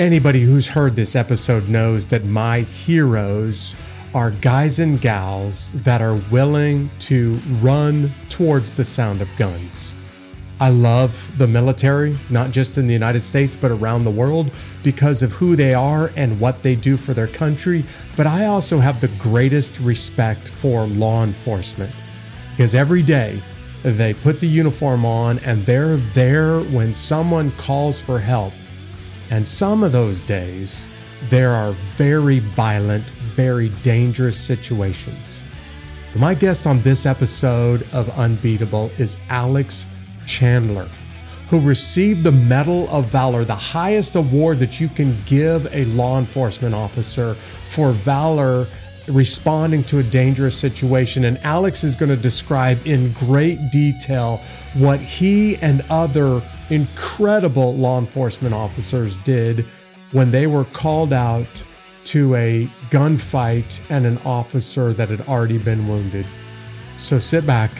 Anybody who's heard this episode knows that my heroes are guys and gals that are willing to run towards the sound of guns. I love the military, not just in the United States, but around the world because of who they are and what they do for their country. But I also have the greatest respect for law enforcement because every day they put the uniform on and they're there when someone calls for help. And some of those days, there are very violent, very dangerous situations. My guest on this episode of Unbeatable is Alex Chandler, who received the Medal of Valor, the highest award that you can give a law enforcement officer for valor responding to a dangerous situation. And Alex is going to describe in great detail what he and other incredible law enforcement officers did when they were called out to a gunfight and an officer that had already been wounded. So sit back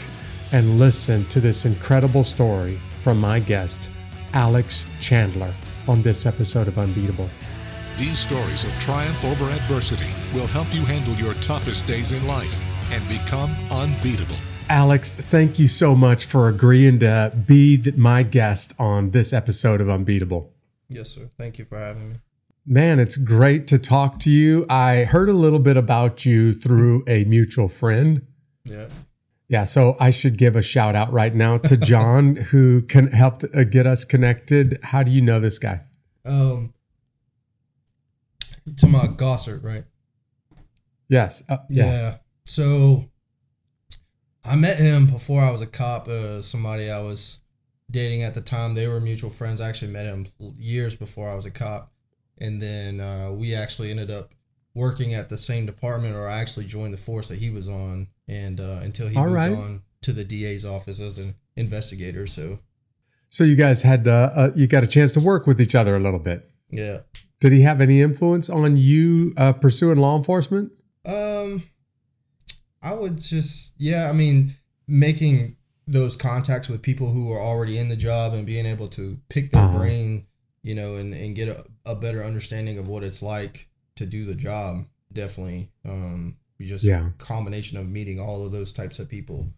and listen to this incredible story from my guest, Alex Chandler, on this episode of Unbeatable. These stories of triumph over adversity will help you handle your toughest days in life and become unbeatable. Alex, thank you so much for agreeing to be my guest on this episode of Unbeatable. Yes, sir. Thank you for having me. Man, it's great to talk to you. I heard a little bit about you through a mutual friend. Yeah. Yeah, so I should give a shout out right now to John who can help uh, get us connected. How do you know this guy? Um, to my Gossert, right? Yes. Uh, yeah. yeah. So I met him before I was a cop. Uh, somebody I was dating at the time. They were mutual friends. I actually met him years before I was a cop, and then uh, we actually ended up working at the same department, or I actually joined the force that he was on and uh, until he All moved right. on to the DA's office as an investigator. So, so you guys had uh, uh, you got a chance to work with each other a little bit. Yeah. Did he have any influence on you uh, pursuing law enforcement? Um, I would just yeah. I mean, making those contacts with people who are already in the job and being able to pick their uh-huh. brain, you know, and and get a, a better understanding of what it's like to do the job. Definitely. Um, just yeah. combination of meeting all of those types of people.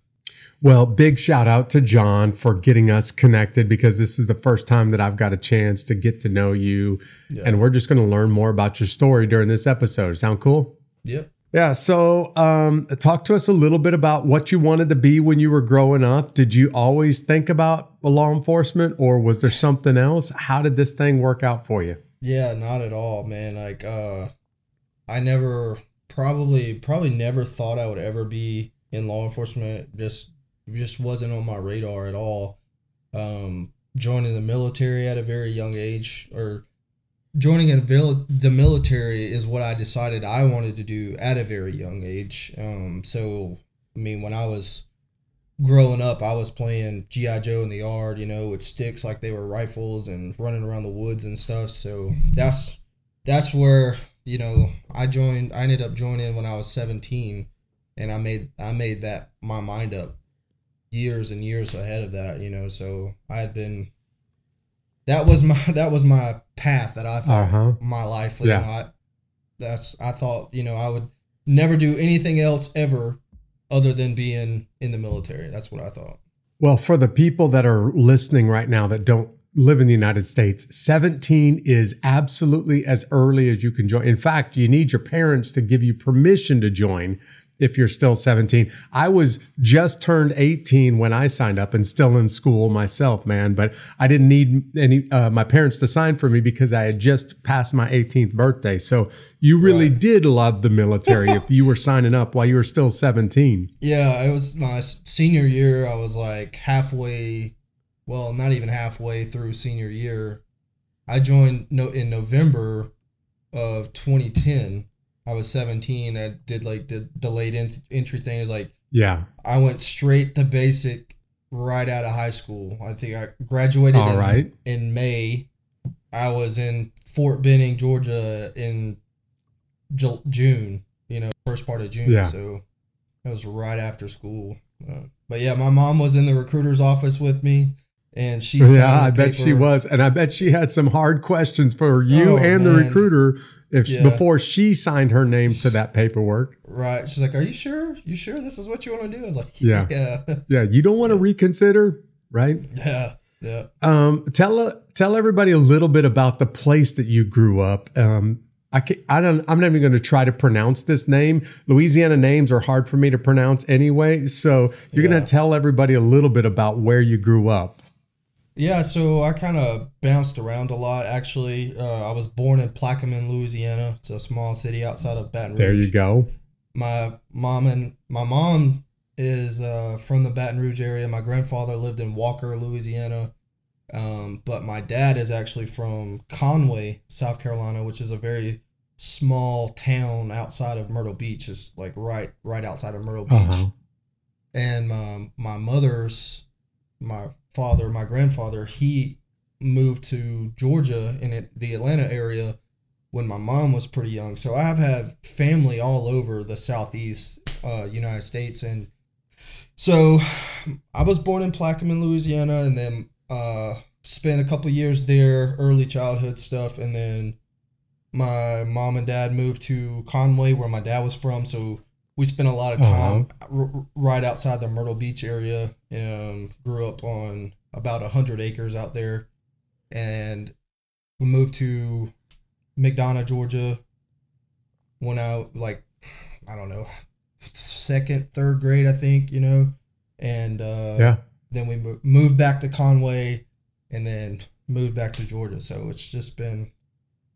Well, big shout out to John for getting us connected because this is the first time that I've got a chance to get to know you. Yeah. And we're just going to learn more about your story during this episode. Sound cool? Yep. Yeah. So, um, talk to us a little bit about what you wanted to be when you were growing up. Did you always think about law enforcement or was there something else? How did this thing work out for you? Yeah, not at all, man. Like, uh, I never probably probably never thought I would ever be in law enforcement. Just just wasn't on my radar at all. Um, joining the military at a very young age, or joining in the military is what I decided I wanted to do at a very young age. Um, so I mean, when I was growing up, I was playing GI Joe in the yard, you know, with sticks like they were rifles and running around the woods and stuff. So that's that's where you know, I joined. I ended up joining when I was 17, and I made I made that my mind up years and years ahead of that. You know, so I had been. That was my that was my path that I thought uh-huh. my life. You yeah. I, that's I thought you know I would never do anything else ever other than being in the military. That's what I thought. Well, for the people that are listening right now that don't live in the United States, 17 is absolutely as early as you can join. In fact, you need your parents to give you permission to join if you're still 17. I was just turned 18 when I signed up and still in school myself, man, but I didn't need any uh, my parents to sign for me because I had just passed my 18th birthday. So you really right. did love the military if you were signing up while you were still 17. Yeah, it was my senior year. I was like halfway well, not even halfway through senior year. I joined no in November of 2010. I was 17. I did like the delayed entry thing. It was like yeah. I went straight to basic right out of high school. I think I graduated All in, right. in May. I was in Fort Benning, Georgia in June. You know, first part of June. Yeah. So that was right after school. Uh, but yeah, my mom was in the recruiter's office with me and she Yeah, I bet she was, and I bet she had some hard questions for you Oh, and the recruiter if Yeah. before she signed her name to that paperwork. Right. She's like, "Are you sure? You sure this is what you want to do?" I was like, Yeah. yeah, Yeah, you don't want to reconsider, right? yeah, yeah." Um, tell tell everybody a little bit about the place that you grew up. Um, I can, I don't. I'm not even going to try to pronounce this name. Louisiana names are hard for me to pronounce anyway. So you're Yeah. going to tell everybody a little bit about where you grew up. Yeah, so I kind of bounced around a lot. Actually, uh, I was born in Plaquemine, Louisiana. It's a small city outside of Baton Rouge. There you go. My mom and my mom is uh, from the Baton Rouge area. My grandfather lived in Walker, Louisiana, um, but my dad is actually from Conway, South Carolina, which is a very small town outside of Myrtle Beach. It's like right right outside of Myrtle Beach Uh-huh. and my, my mother's my father my grandfather he moved to georgia in it, the atlanta area when my mom was pretty young. So i have had family all over the southeast uh, united states and so i was born in plaquemine louisiana and then uh, spent a couple years there early childhood stuff and then my mom and dad moved to conway where my dad was from. So we spent a lot of time r- r- right outside the Myrtle Beach area. Um, grew up on about a hundred acres out there, and we moved to McDonough, Georgia. When I like, I don't know, second, third grade, I think you know, and uh, Yeah. then we mo- moved back to Conway, and then moved back to Georgia. So it's just been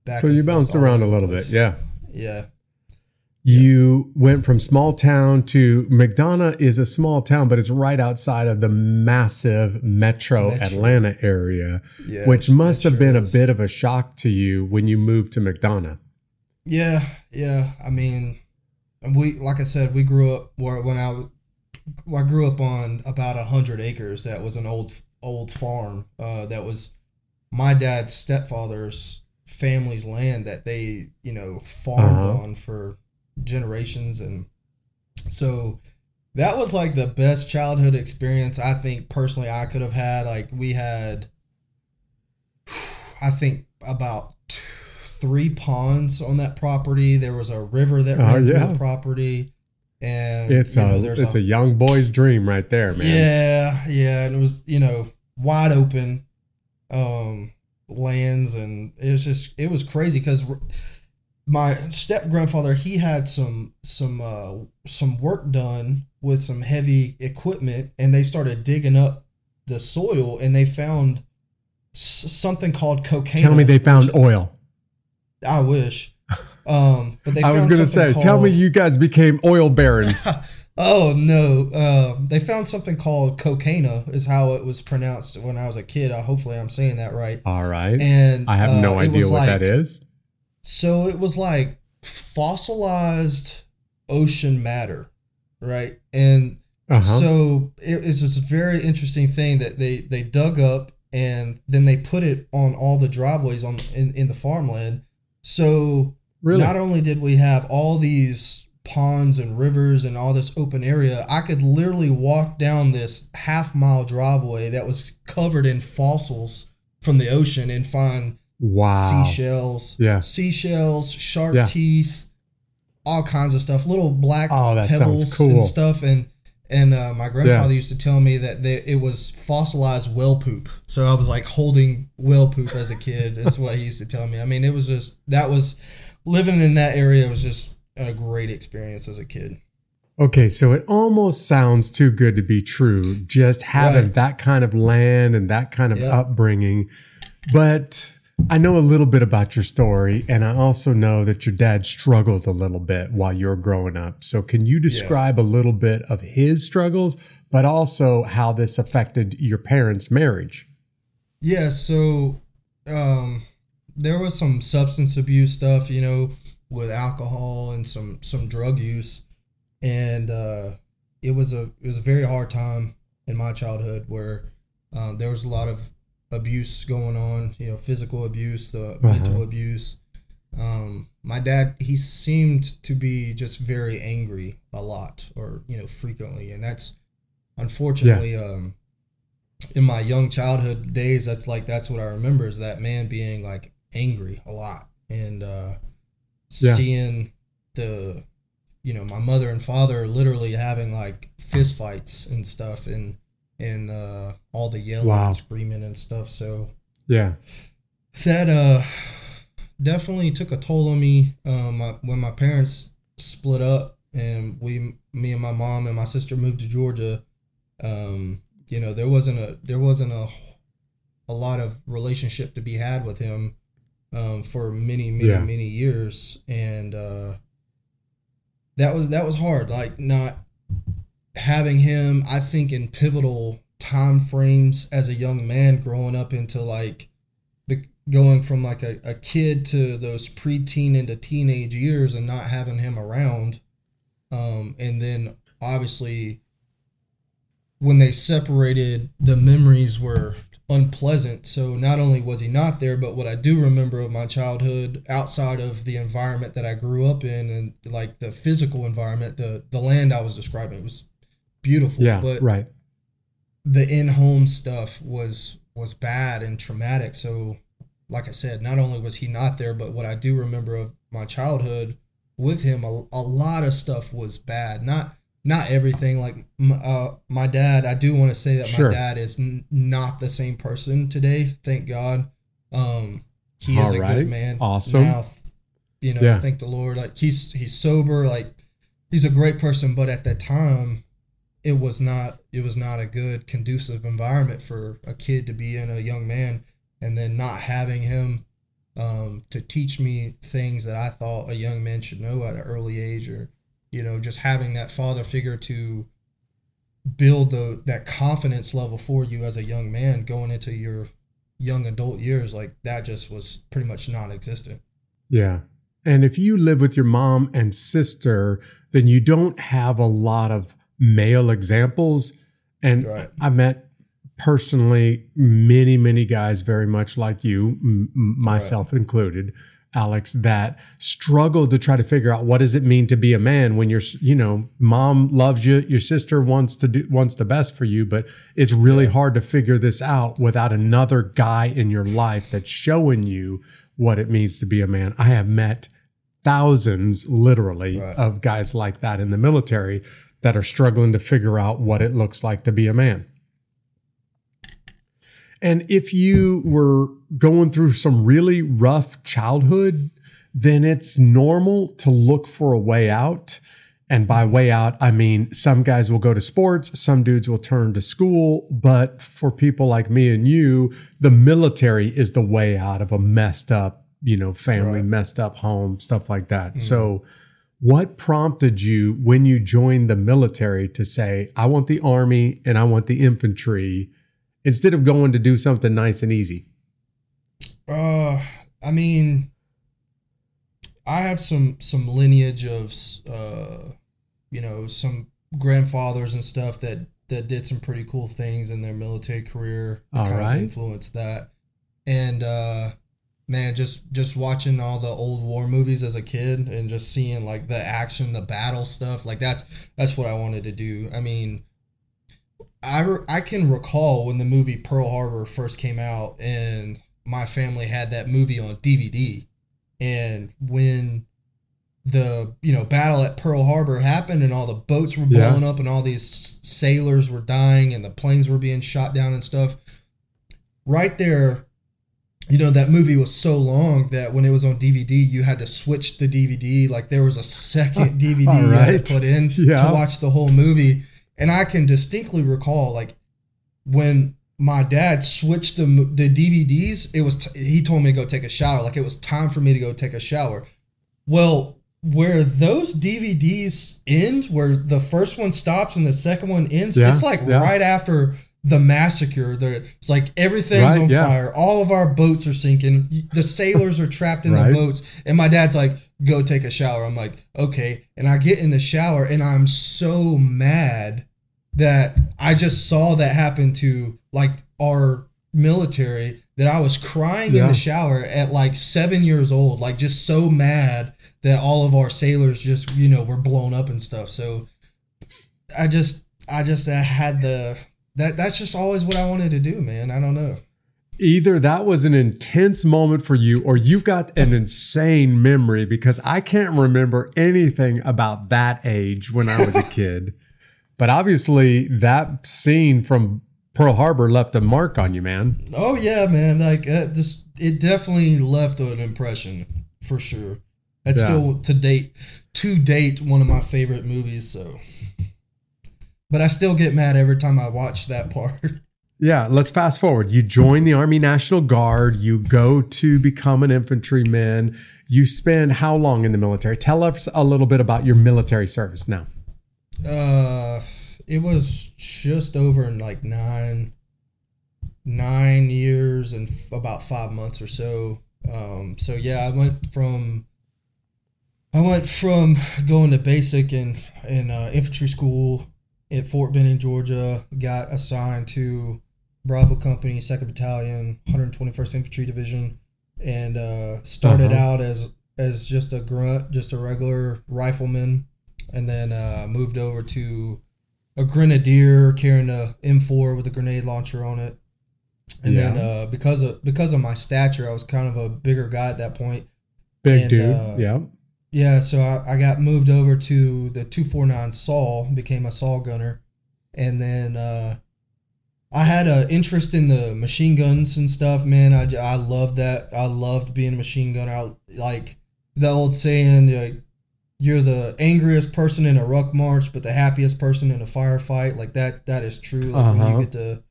back. So you bounced around a little bit. Yeah. Yeah. You went from small town to McDonough is a small town, but it's right outside of the massive metro, Metro. Atlanta area, Yeah. which must have sure been a bit of a shock to you when you moved to McDonough. Yeah, yeah. I mean, we like I said, we grew up where when I I grew up on about a hundred acres. That was an old old farm. Uh, that was my dad's stepfather's family's land that they you know farmed Uh-huh. on for generations, and so that was like the best childhood experience I think personally I could have had. Like we had, I think about three ponds on that property. There was a river that Oh, ran through yeah. the property, and It's you a know, there's it's a, young boy's dream right there, man. yeah, yeah, and it was you know wide open um lands, and it was just it was crazy because my step grandfather he had some some uh some work done with some heavy equipment, and they started digging up the soil, and they found s- something called cocaine. Tell me they found oil. I wish. Um, but they I was going to say, tell me you guys became oil barons. Oh no! Uh, they found something called cocaina, is how it was pronounced when I was a kid. Uh, hopefully, I'm saying that right. All right. And I have uh, no idea what that like- is. So it was like fossilized ocean matter, right? And Uh-huh. so it is this very interesting thing that they they dug up and then they put it on all the driveways on in, in the farmland. So really? not only did we have all these ponds and rivers and all this open area, I could literally walk down this half mile driveway that was covered in fossils from the ocean and find wow. seashells, Yeah. seashells, shark Yeah. teeth, all kinds of stuff, little black Oh, that sounds pebbles cool. and stuff. And and uh, my grandfather used to tell me that they, it was fossilized whale poop. So I was like holding whale poop as a kid. Is what he used to tell me. I mean, it was just that was living in that area was just a great experience as a kid. Okay, so it almost sounds too good to be true, just having Right. that kind of land and that kind of Yeah. upbringing. But I know a little bit about your story, and I also know that your dad struggled a little bit while you were growing up. So, can you describe a little bit of his struggles, but also how this affected your parents' marriage? Yeah, so um, there was some substance abuse stuff, you know, with alcohol and some some drug use, and uh, it was a it was a very hard time in my childhood where um, there was a lot of abuse going on, you know, physical abuse, the mental abuse. Um, my dad, he seemed to be just very angry a lot, or you know, frequently, and that's unfortunately um, in my young childhood days, that's like that's what I remember is that man being like angry a lot. And uh, Yeah. seeing the you know my mother and father literally having like fist fights and stuff. And and uh, all the yelling Wow. and screaming and stuff. So Yeah. that uh definitely took a toll on me um my, when my parents split up and we me and my mom and my sister moved to Georgia um you know there wasn't a there wasn't a a lot of relationship to be had with him um for many many Yeah. many years and uh that was that was hard like not having him i think in pivotal time frames as a young man growing up into like going from like a, a kid to those preteen into teenage years and not having him around um and then obviously when they separated the memories were unpleasant. So not only was he not there but what i do remember of my childhood outside of the environment that i grew up in and like the physical environment the the land i was describing was beautiful Yeah. but right. the in-home stuff was was bad and traumatic so like i said not only was he not there but what i do remember of my childhood with him a, a lot of stuff was bad not not everything like m- uh, my dad i do want to say that Sure. my dad is n- not the same person today thank god um he is a right. good man Awesome. now you know Yeah. thank the lord like he's he's sober like he's a great person but at that time it was not it was not a good conducive environment for a kid to be in a young man and then not having him um, to teach me things that I thought a young man should know at an early age or you know just having that father figure to build the that confidence level for you as a young man going into your young adult years like that just was pretty much non-existent Yeah. And if you live with your mom and sister, then you don't have a lot of male examples. And Right. I met personally many, many guys very much like you, m- myself included, Alex, that struggle to try to figure out what does it mean to be a man when your, you know, mom loves you, your sister wants to do wants the best for you, but it's really hard to figure this out without another guy in your life that's showing you what it means to be a man. I have met thousands, literally, Right. of guys like that in the military that are struggling to figure out what it looks like to be a man. And if you were going through some really rough childhood, then it's normal to look for a way out. And by way out, I mean some guys will go to sports, some dudes will turn to school. But for people like me and you, the military is the way out of a messed up, you know, family, Right. messed up home, stuff like that. Mm-hmm. So, what prompted you when you joined the military to say, I want the army and I want the infantry instead of going to do something nice and easy? Uh, I mean, I have some some lineage of uh, you know, some grandfathers and stuff that that did some pretty cool things in their military career. All kind right. of influenced that, and uh, man, just just watching all the old war movies as a kid and just seeing like the action, the battle stuff, like that's that's what I wanted to do. I mean. I, re- I can recall when the movie Pearl Harbor first came out and my family had that movie on DVD and when the you know battle at Pearl Harbor happened and all the boats were Yeah. blowing up and all these sailors were dying and the planes were being shot down and stuff right there you know that movie was so long that when it was on DVD you had to switch the DVD like there was a second DVD All you had to put in Yeah. to watch the whole movie and I can distinctly recall like when my dad switched the the DVDs, it was t- he told me to go take a shower. Like it was time for me to go take a shower. Well, where those DVDs end, where the first one stops and the second one ends, Yeah, it's like yeah. right after the massacre. It's like everything's Right, on yeah. fire. All of our boats are sinking. The sailors are trapped in Right. the boats, and my dad's like, "Go take a shower." I'm like, "Okay," and I get in the shower, and I'm so mad that I just saw that happen to like our military that I was crying in the shower at like seven years old, like just so mad that all of our sailors just you know were blown up and stuff. So I just I just uh, had the that that's just always what I wanted to do, man. I don't know. Either that was an intense moment for you, or you've got an insane memory because I can't remember anything about that age when I was a kid. But obviously, that scene from Pearl Harbor left a mark on you, man. Oh yeah, man. Like uh, this, it definitely left an impression for sure. That's Yeah. still to date, to date, one of my favorite movies. So, but I still get mad every time I watch that part. Yeah, let's fast forward. You join the Army National Guard, you go to become an infantryman. You spend how long in the military? Tell us a little bit about your military service now. Uh, it was just over like nine, nine years and f- about five months or so. Um, so yeah, I went from, I went from going to basic and in uh, infantry school at Fort Benning, Georgia. Got assigned to Bravo Company, Second Battalion, 121st Infantry Division, and uh, started Uh-huh. out as as just a grunt, just a regular rifleman and then uh, moved over to a grenadier carrying a M4 with a grenade launcher on it. And then uh, because of because of my stature, I was kind of a bigger guy at that point. Big And, dude. uh, yeah. Yeah, so I, I got moved over to the 249 Saw, became a Saw gunner, and then uh, I had an interest in the machine guns and stuff. Man, I, I loved that. I loved being a machine gunner. I, like the old saying, like, you're the angriest person in a ruck march, but the happiest person in a firefight. Like that, that is true. Like when Uh-huh. you get to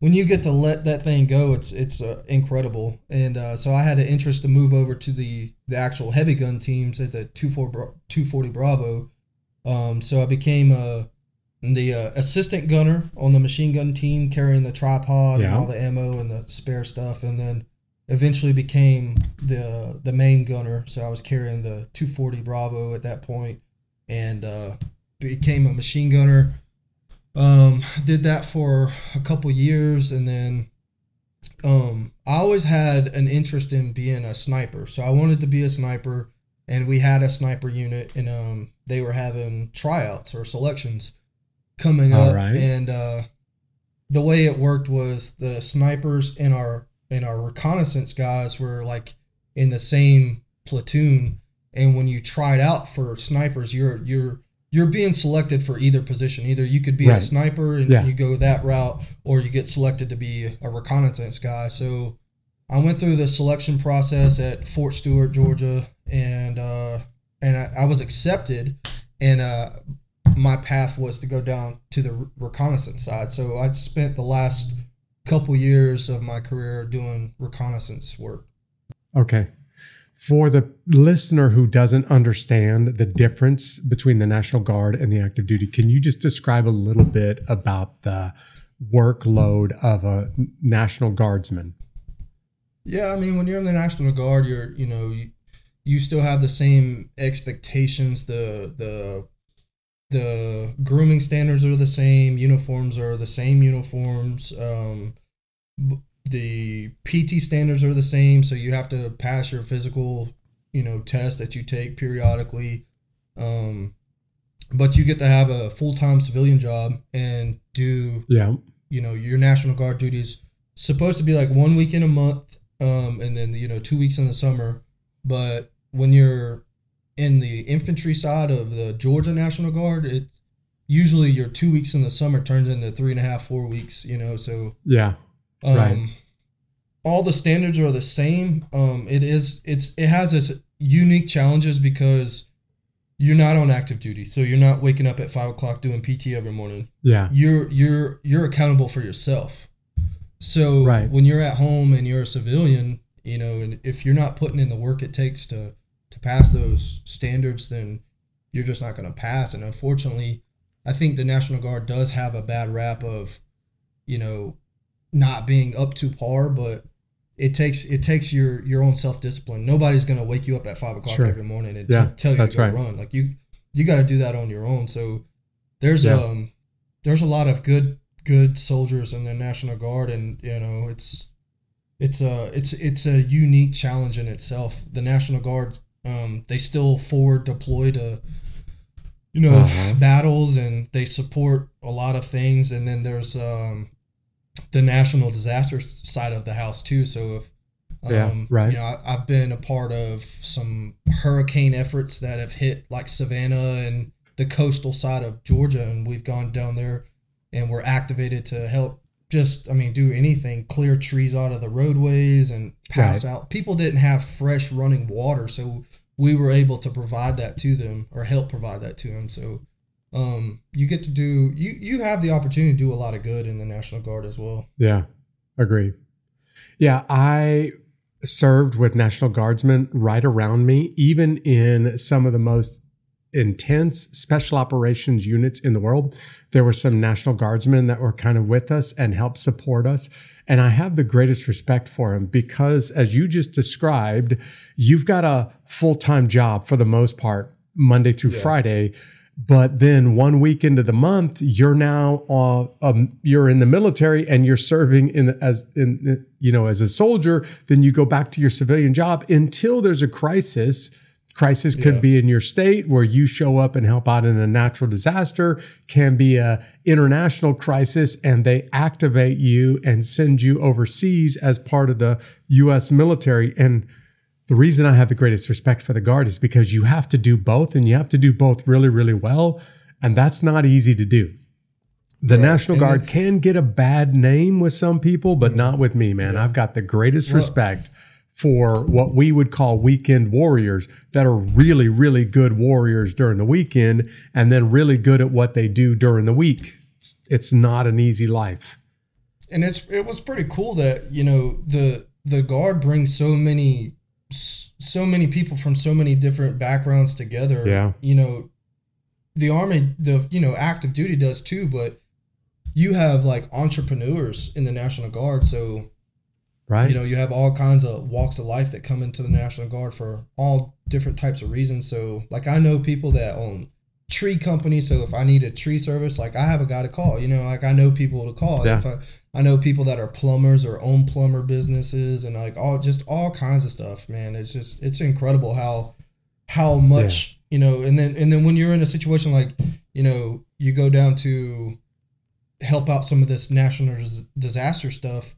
when you get to let that thing go, it's it's uh, incredible. And uh, so I had an interest to move over to the the actual heavy gun teams at the 24 Bra- 240 Bravo. Um, so I became a the uh, assistant gunner on the machine gun team, carrying the tripod and all the ammo and the spare stuff, and then eventually became the the main gunner. So I was carrying the 240 Bravo at that point, and uh, became a machine gunner. Um, did that for a couple years, and then um, I always had an interest in being a sniper. So I wanted to be a sniper, and we had a sniper unit, and um, they were having tryouts or selections coming All up, right. and uh, the way it worked was the snipers in our in our reconnaissance guys were like in the same platoon, and when you tried out for snipers, you're you're you're being selected for either position. Either you could be a sniper and Yeah. you go that route, or you get selected to be a reconnaissance guy. So I went through the selection process at Fort Stewart, Georgia, and uh, and I, I was accepted, and uh, my path was to go down to the reconnaissance side. So I'd spent the last couple years of my career doing reconnaissance work. Okay. For the listener who doesn't understand the difference between the National Guard and the active duty, can you just describe a little bit about the workload of a National Guardsman? Yeah, I mean, when you're in the National Guard, you're you know you, you still have the same expectations. The the the grooming standards are the same. Uniforms are the same uniforms. Um, the PT standards are the same. So you have to pass your physical, you know, test that you take periodically. Um, but you get to have a full time civilian job and do Yeah. you know your national guard duties supposed to be like one week in a month um, and then you know two weeks in the summer but when you're in the infantry side of the georgia national guard it usually your two weeks in the summer turns into three and a half four weeks you know so Yeah. Um, Right. all the standards are the same um, it is it's it has its unique challenges because you're not on active duty so you're not waking up at five o'clock doing pt every morning Yeah. you're you're you're accountable for yourself. So Right. when you're at home and you're a civilian, you know, and if you're not putting in the work it takes to to pass those standards, then you're just not going to pass. And unfortunately, I think the National Guard does have a bad rap of, you know, not being up to par, but it takes it takes your your own self discipline. Nobody's going to wake you up at five o'clock Sure. every morning and Yeah, t- tell you to go right. run. Like you you got to do that on your own. So there's Yeah. um there's a lot of good good soldiers in the National Guard, and you know it's it's a it's it's a unique challenge in itself. The National Guard um, they still forward deploy to you know Uh-huh. battles and they support a lot of things and then there's um the national disaster side of the house too so if um, Yeah, right. you know I, i've been a part of some hurricane efforts that have hit like savannah and the coastal side of georgia and we've gone down there and we're activated to help just i mean do anything clear trees out of the roadways and pass Right. out people didn't have fresh running water so we were able to provide that to them or help provide that to them so um you get to do you you have the opportunity to do a lot of good in the national guard as well Yeah, agree. Yeah, I served with National Guardsmen right around me, even in some of the most intense special operations units in the world. There were some National Guardsmen that were kind of with us and helped support us. And I have the greatest respect for them because, as you just described, you've got a full time job for the most part, Monday through Yeah. Friday. But then one week into the month, you're now uh, um, you're in the military and you're serving in as in you know as a soldier. Then you go back to your civilian job until there's a crisis. Crisis could Yeah. be in your state where you show up and help out in a natural disaster. Can be a international crisis, and they activate you and send you overseas as part of the U.S. military. And the reason I have the greatest respect for the Guard is because you have to do both and you have to do both really, really well. And that's not easy to do. The Right. National And Guard can get a bad name with some people, but not with me, man. I've got the greatest Well- respect for what we would call weekend warriors that are really, really good warriors during the weekend and then really good at what they do during the week. It's not an easy life. and it's it was pretty cool that you know the the guard brings so many so many people from so many different backgrounds together Yeah. you know the army the you know active duty does too but you have like entrepreneurs in the national guard so Right? you know you have all kinds of walks of life that come into the national guard for all different types of reasons so like i know people that own tree company. so if i need a tree service like i have a guy to call you know like i know people to call Yeah. if I, I know people that are plumbers or own plumber businesses and like all just all kinds of stuff man it's just it's incredible how how much you know and then and then when you're in a situation like you know you go down to help out some of this national disaster stuff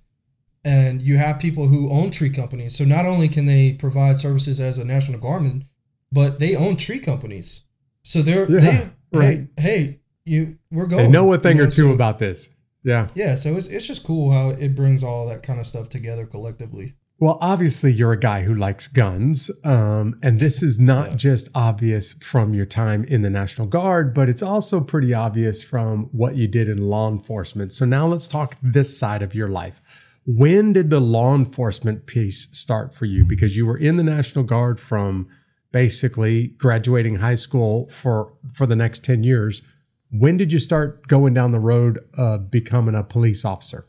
and you have people who own tree companies so not only can they provide services as a national guardman but they own tree companies so they're Yeah, they right. hey, hey you we're going they know a thing you or two so- about this. Yeah. yeah so it's, it's just cool how it brings all that kind of stuff together collectively Well, obviously, you're a guy who likes guns. Um, and this is not Yeah. just obvious from your time in the National Guard, but it's also pretty obvious from what you did in law enforcement. So now let's talk this side of your life. When did the law enforcement piece start for you? Because you were in the National Guard from basically graduating high school for for the next 10 years. When did you start going down the road of becoming a police officer?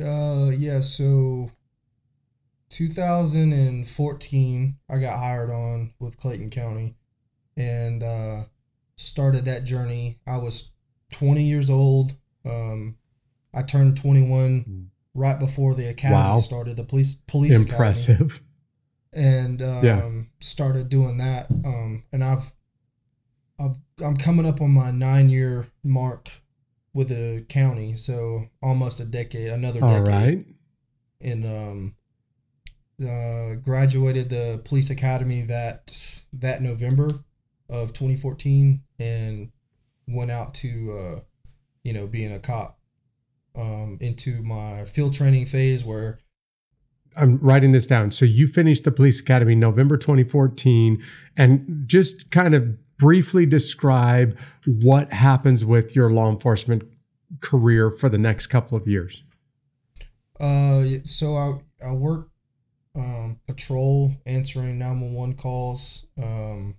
Uh, yeah. So, 2014, I got hired on with Clayton County, and uh, started that journey. I was 20 years old. Um, I turned 21 right before the academy Wow. started. The police police academy Impressive. And um, Yeah. started doing that. Um, and I've, I've I'm coming up on my nine year mark with the county, so almost a decade, another All decade. right. And um, uh, graduated the police academy that that November of 2014, and went out to uh, you know being a cop. Um, into my field training phase where I'm writing this down. So you finished the police academy November 2014 and just kind of briefly describe what happens with your law enforcement career for the next couple of years. Uh, so I I work um, patrol answering nine one one calls um,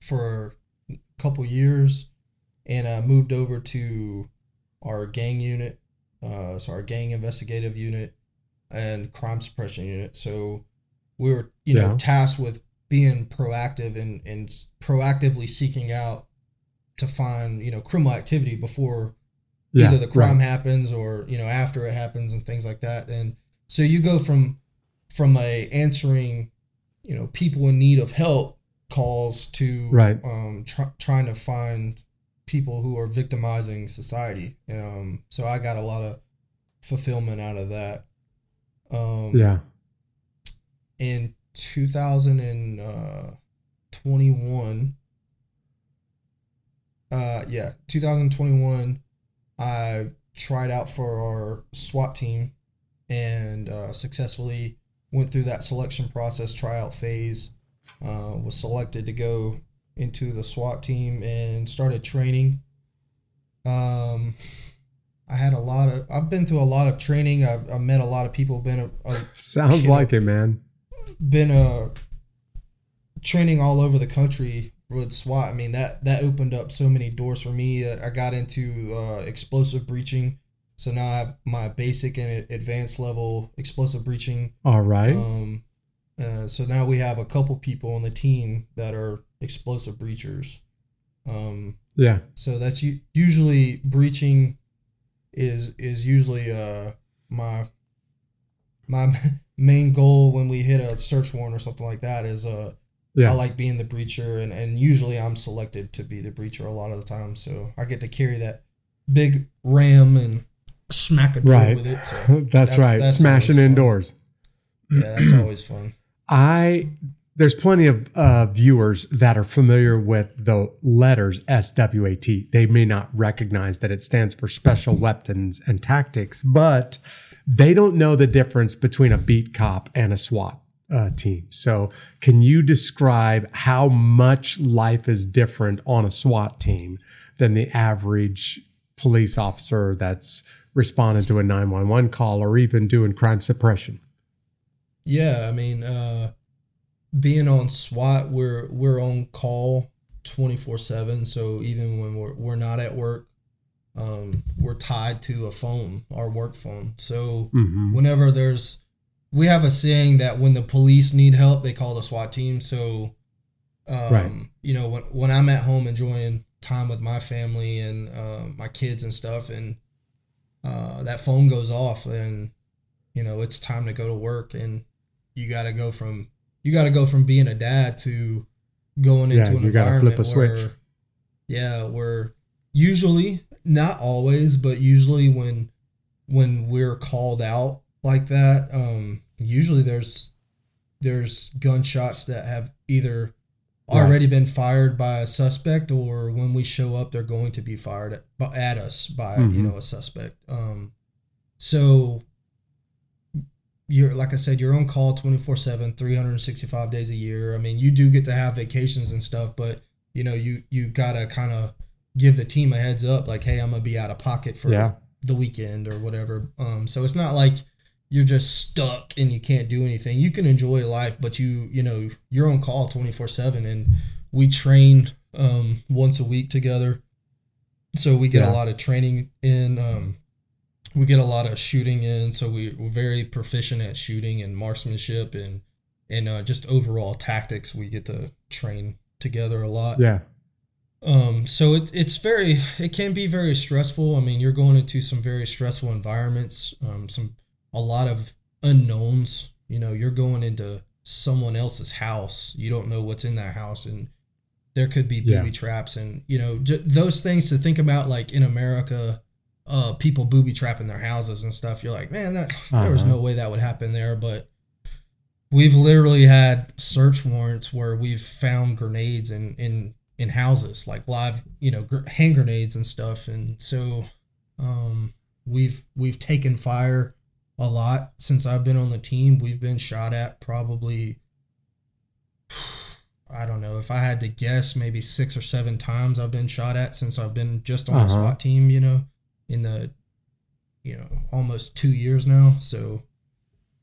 for a couple years, and I moved over to our gang unit, uh, so our gang investigative unit and crime suppression unit. So we were you know Yeah. tasked with being proactive and and proactively seeking out to find you know criminal activity before either the crime right. happens or you know after it happens and things like that and so you go from from a answering you know people in need of help calls to Right. um, try, trying to find people who are victimizing society. Um, so I got a lot of fulfillment out of that. Um, Yeah. In 2021, uh, yeah, 2021, I tried out for our SWAT team and uh, successfully went through that selection process, tryout phase. Uh, was selected to go into the SWAT team and started training. Um, I had a lot of. I've been through a lot of training. I've, I've met a lot of people. Been a, a Sounds You know- like it, man. been uh training all over the country with SWAT. I mean that that opened up so many doors for me. Uh, I got into uh, explosive breaching, so now I have my basic and advanced level explosive breaching. All right. Um, uh, so now we have a couple people on the team that are explosive breachers. Um, yeah. so that's u- usually breaching is is usually uh my my main goal when we hit a search warrant or something like that is uh Yeah. I like being the breacher and and usually I'm selected to be the breacher a lot of the time so I get to carry that big ram and smack a door Right. with it so that's, that's- right. that's Smashing indoors. yeah that's always fun I there's plenty of uh, viewers that are familiar with the letters SWAT. They may not recognize that it stands for Special Weapons and Tactics, but they don't know the difference between a beat cop and a SWAT uh, team. So, can you describe how much life is different on a SWAT team than the average police officer that's responding to a 911 call or even doing crime suppression? Yeah, I mean, uh, being on SWAT, we're we're on call twenty four seven. So even when we're we're not at work, um, we're tied to a phone, our work phone. So Mm-hmm. whenever there's, we have a saying that when the police need help, they call the SWAT team. So, um, Right. you know, when when I'm at home enjoying time with my family and uh, my kids and stuff, and uh, that phone goes off, and you know it's time to go to work, and you got to go from you got to go from being a dad to going Yeah, into an you environment flip a where, switch. yeah, where usually not always, but usually when when we're called out like that, um, usually there's there's gunshots that have either Right. already been fired by a suspect or when we show up they're going to be fired at, at us by you Mhm. know a suspect um so you're like i said you're on call 24/7 365 days a year i mean you do get to have vacations and stuff but you know you you got to kind of give the team a heads up like hey i'm to be out of pocket for Yeah. the weekend or whatever um so it's not like you're just stuck and you can't do anything. You can enjoy life, but you you know you're on call twenty four seven, and we train um, once a week together, so we get Yeah. a lot of training in. Um, we get a lot of shooting in, so we, we're very proficient at shooting and marksmanship and and uh, just overall tactics. We get to train together a lot. Yeah. Um, so it, it's very, it can be very stressful. I mean, you're going into some very stressful environments, um, some, a lot of unknowns. You know, you're going into someone else's house. You don't know what's in that house, and there could be booby Yeah. traps, and you know, j- those things to think about. Like in America, uh, people booby trapping their houses and stuff. You're like, man, that there was Uh-huh. no way that would happen there, but we've literally had search warrants where we've found grenades in in in houses like live you know gr- hand grenades and stuff and so um we've we've taken fire a lot since i've been on the team we've been shot at probably i don't know if i had to guess maybe six or seven times i've been shot at since i've been just on the Uh-huh. swat team you know in the you know almost two years now so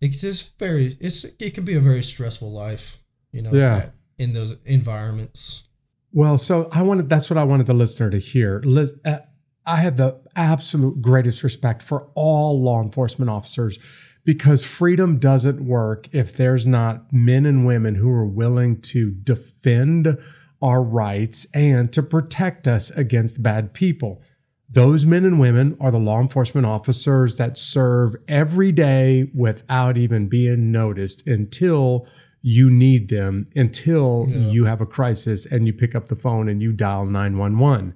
it's just very it's it can be a very stressful life you know Yeah. at- in those environments Well, so I wanted that's what I wanted the listener to hear. Lis- uh, I have the absolute greatest respect for all law enforcement officers because freedom doesn't work if there's not men and women who are willing to defend our rights and to protect us against bad people. Those men and women are the law enforcement officers that serve every day without even being noticed until you need them until Yeah. you have a crisis and you pick up the phone and you dial 911.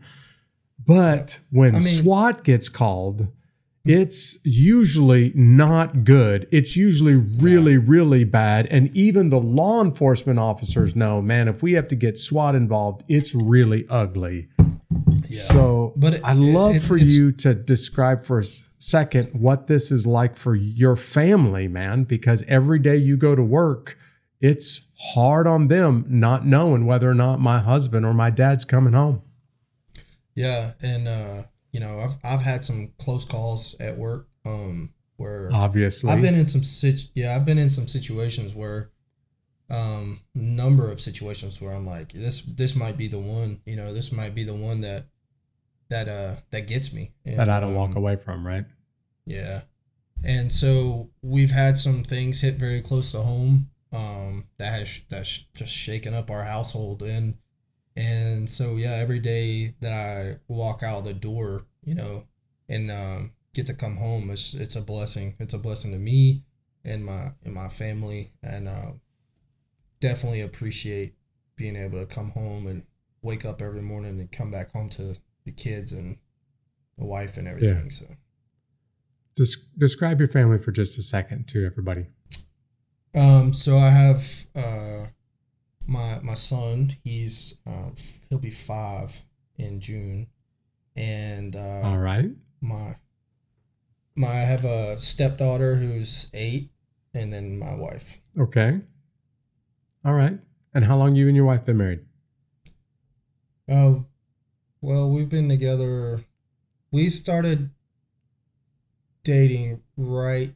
But when I mean- SWAT gets called, it's usually not good. It's usually really, really bad. And even the law enforcement officers know, man, if we have to get SWAT involved, it's really ugly. Yeah. So, But it- I'd love it- for you to describe for a second what this is like for your family, man, because every day you go to work, it's hard on them not knowing whether or not my husband or my dad's coming home. Yeah, and uh, you know, I've I've had some close calls at work, um, where Obviously, I've been in some sit yeah, I've been in some situations where um number of situations where I'm like, this this might be the one, you know, this might be the one that that uh that gets me. And, that I don't walk um, away from, right? Yeah. And so we've had some things hit very close to home um, that has that's just shaken up our household and and so yeah, every day that I walk out the door, you know, and um, get to come home, it's it's a blessing. It's a blessing to me and my and my family, and uh, definitely appreciate being able to come home and wake up every morning and come back home to the kids and the wife and everything. Yeah. So. Des- describe your family for just a second to everybody. Um, so I have uh, my my son. He's uh, he'll be five in June, and uh, All right. my my I have a stepdaughter who's eight, and then my wife. Okay. All right. And how long you and your wife been married? Oh, well, we've been together. We started dating right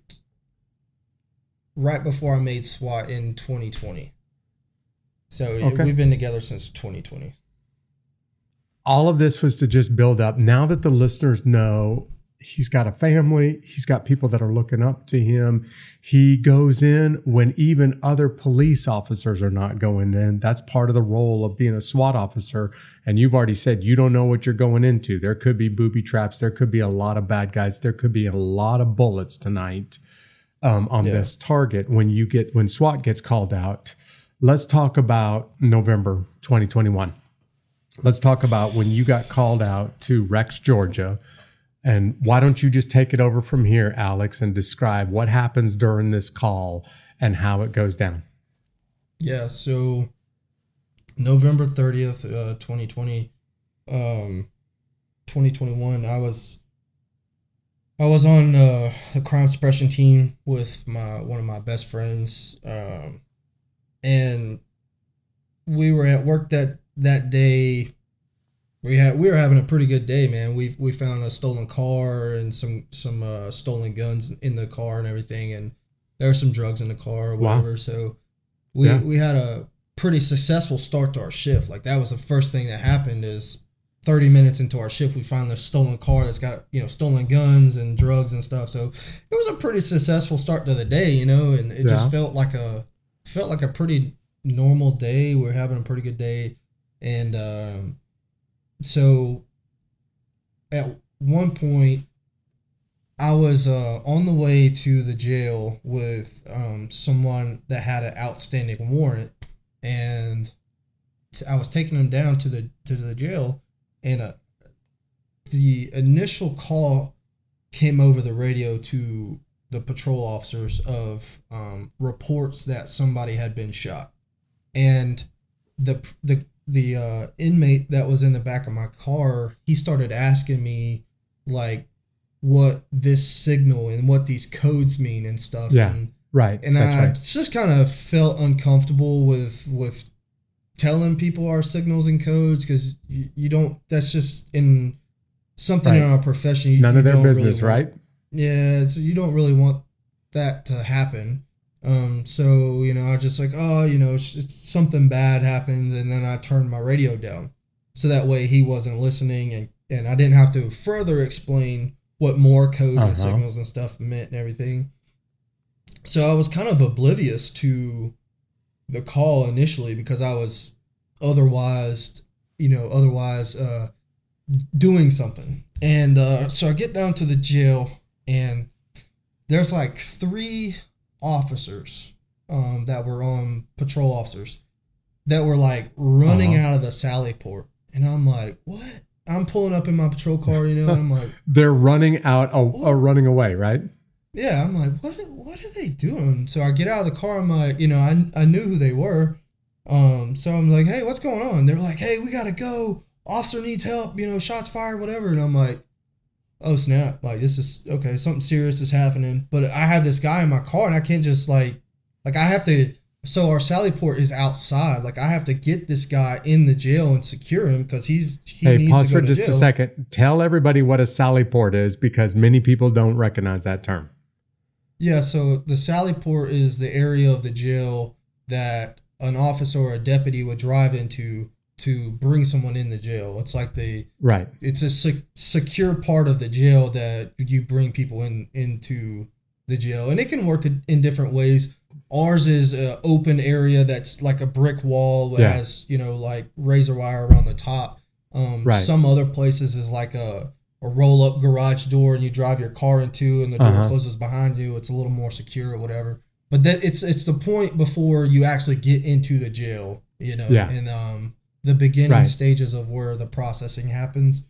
right before I made SWAT in 2020. So Okay. we've been together since 2020. all of this was to just build up. Now that the listeners know he's got a family, he's got people that are looking up to him. He goes in when even other police officers are not going in. That's part of the role of being a SWAT officer. And you've already said you don't know what you're going into. There could be booby traps. There could be a lot of bad guys. There could be a lot of bullets tonight um, on Yeah. this target when you get when SWAT gets called out. Let's talk about November 2021 let's talk about when you got called out to Rex, Georgia. And why don't you just take it over from here, Alex, and describe what happens during this call and how it goes down? Yeah, so November 30th, uh, 2020, um, 2021, I was I was on uh, a crime suppression team with my one of my best friends, um, and we were at work that that day. We had we were having a pretty good day, man. We we found a stolen car and some some uh, stolen guns in the car and everything, and there were some drugs in the car or Wow. whatever. So we Yeah. we had a pretty successful start to our shift. Like that was the first thing that happened is 30 minutes into our shift we find this stolen car that's got you know stolen guns and drugs and stuff so it was a pretty successful start to the day you know and it Yeah. just felt like a felt like a pretty normal day we are having a pretty good day and um, so at one point I was uh, on the way to the jail with um, someone that had an outstanding warrant, and I was taking them down to the to the jail, and uh, the initial call came over the radio to the patrol officers of um, reports that somebody had been shot, and the the the uh, inmate that was in the back of my car, he started asking me like what this signal and what these codes mean and stuff. Yeah. And, Right. and That's I right. just kind of felt uncomfortable with with telling people our signals and codes because you, you don't. That's just in something in our profession. You, None you of their don't really business, want- right? yeah, so you don't really want that to happen. Um, so you know, I just like, oh, you know, something bad happens, and then I turned my radio down, so that way he wasn't listening, and and I didn't have to further explain what more codes Uh-huh. and signals and stuff meant and everything. So I was kind of oblivious to the call initially because I was otherwise, you know, otherwise uh, doing something. And uh, so I get down to the jail, and there's like three officers um, that were on patrol officers that were like running Uh-huh. out of the Sally port, and I'm like, what? I'm pulling up in my patrol car, you know, and I'm like, They're running out or running away, right? yeah, I'm like, what? What are they doing? So I get out of the car. I'm like, you know, I I knew who they were. Um, so I'm like, hey, what's going on? They're like, hey, we gotta go. Officer needs help. You know, shots fired, whatever. And I'm like, oh snap! Like this is okay. Something serious is happening. But I have this guy in my car, and I can't just like, like I have to. So our Sally port is outside. Like I have to get this guy in the jail and secure him because he's he hey, needs pause to go for to just a second. Tell everybody what a Sally port is because many people don't recognize that term. Yeah, so the Sally Port is the area of the jail that an officer or a deputy would drive into to bring someone in the jail. It's like the Right. it's a sec- secure part of the jail that you bring people in into the jail, and it can work in in different ways. Ours is an open area that's like a brick wall that Yeah. has you know like razor wire around the top. Um, Right. Some other places is like a a roll up garage door, and you drive your car into, and the door Uh-huh. closes behind you. It's a little more secure or whatever. But that it's it's the point before you actually get into the jail, you know, Yeah. and um the beginning Right. stages of where the processing happens.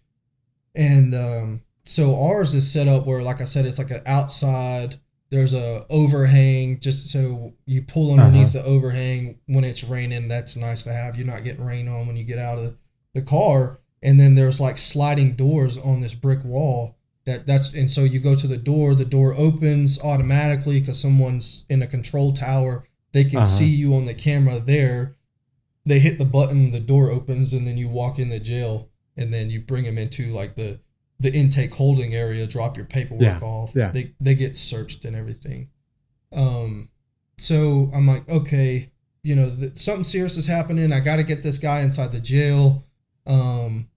And um, so ours is set up where, like I said, it's like an outside. There's a overhang, just so you pull underneath the overhang when it's raining. That's nice to have. You're not getting rain on when you get out of the car. And then there's like sliding doors on this brick wall. That that's and so you go to the door. The door opens automatically because someone's in a control tower. They can Uh-huh. see you on the camera there. They hit the button, the door opens, and then you walk in the jail, and then you bring them into like the the intake holding area, drop your paperwork Yeah, off. yeah. They they get searched and everything. Um, so I'm like, okay, you know, th- something serious is happening. I got to get this guy inside the jail. Um,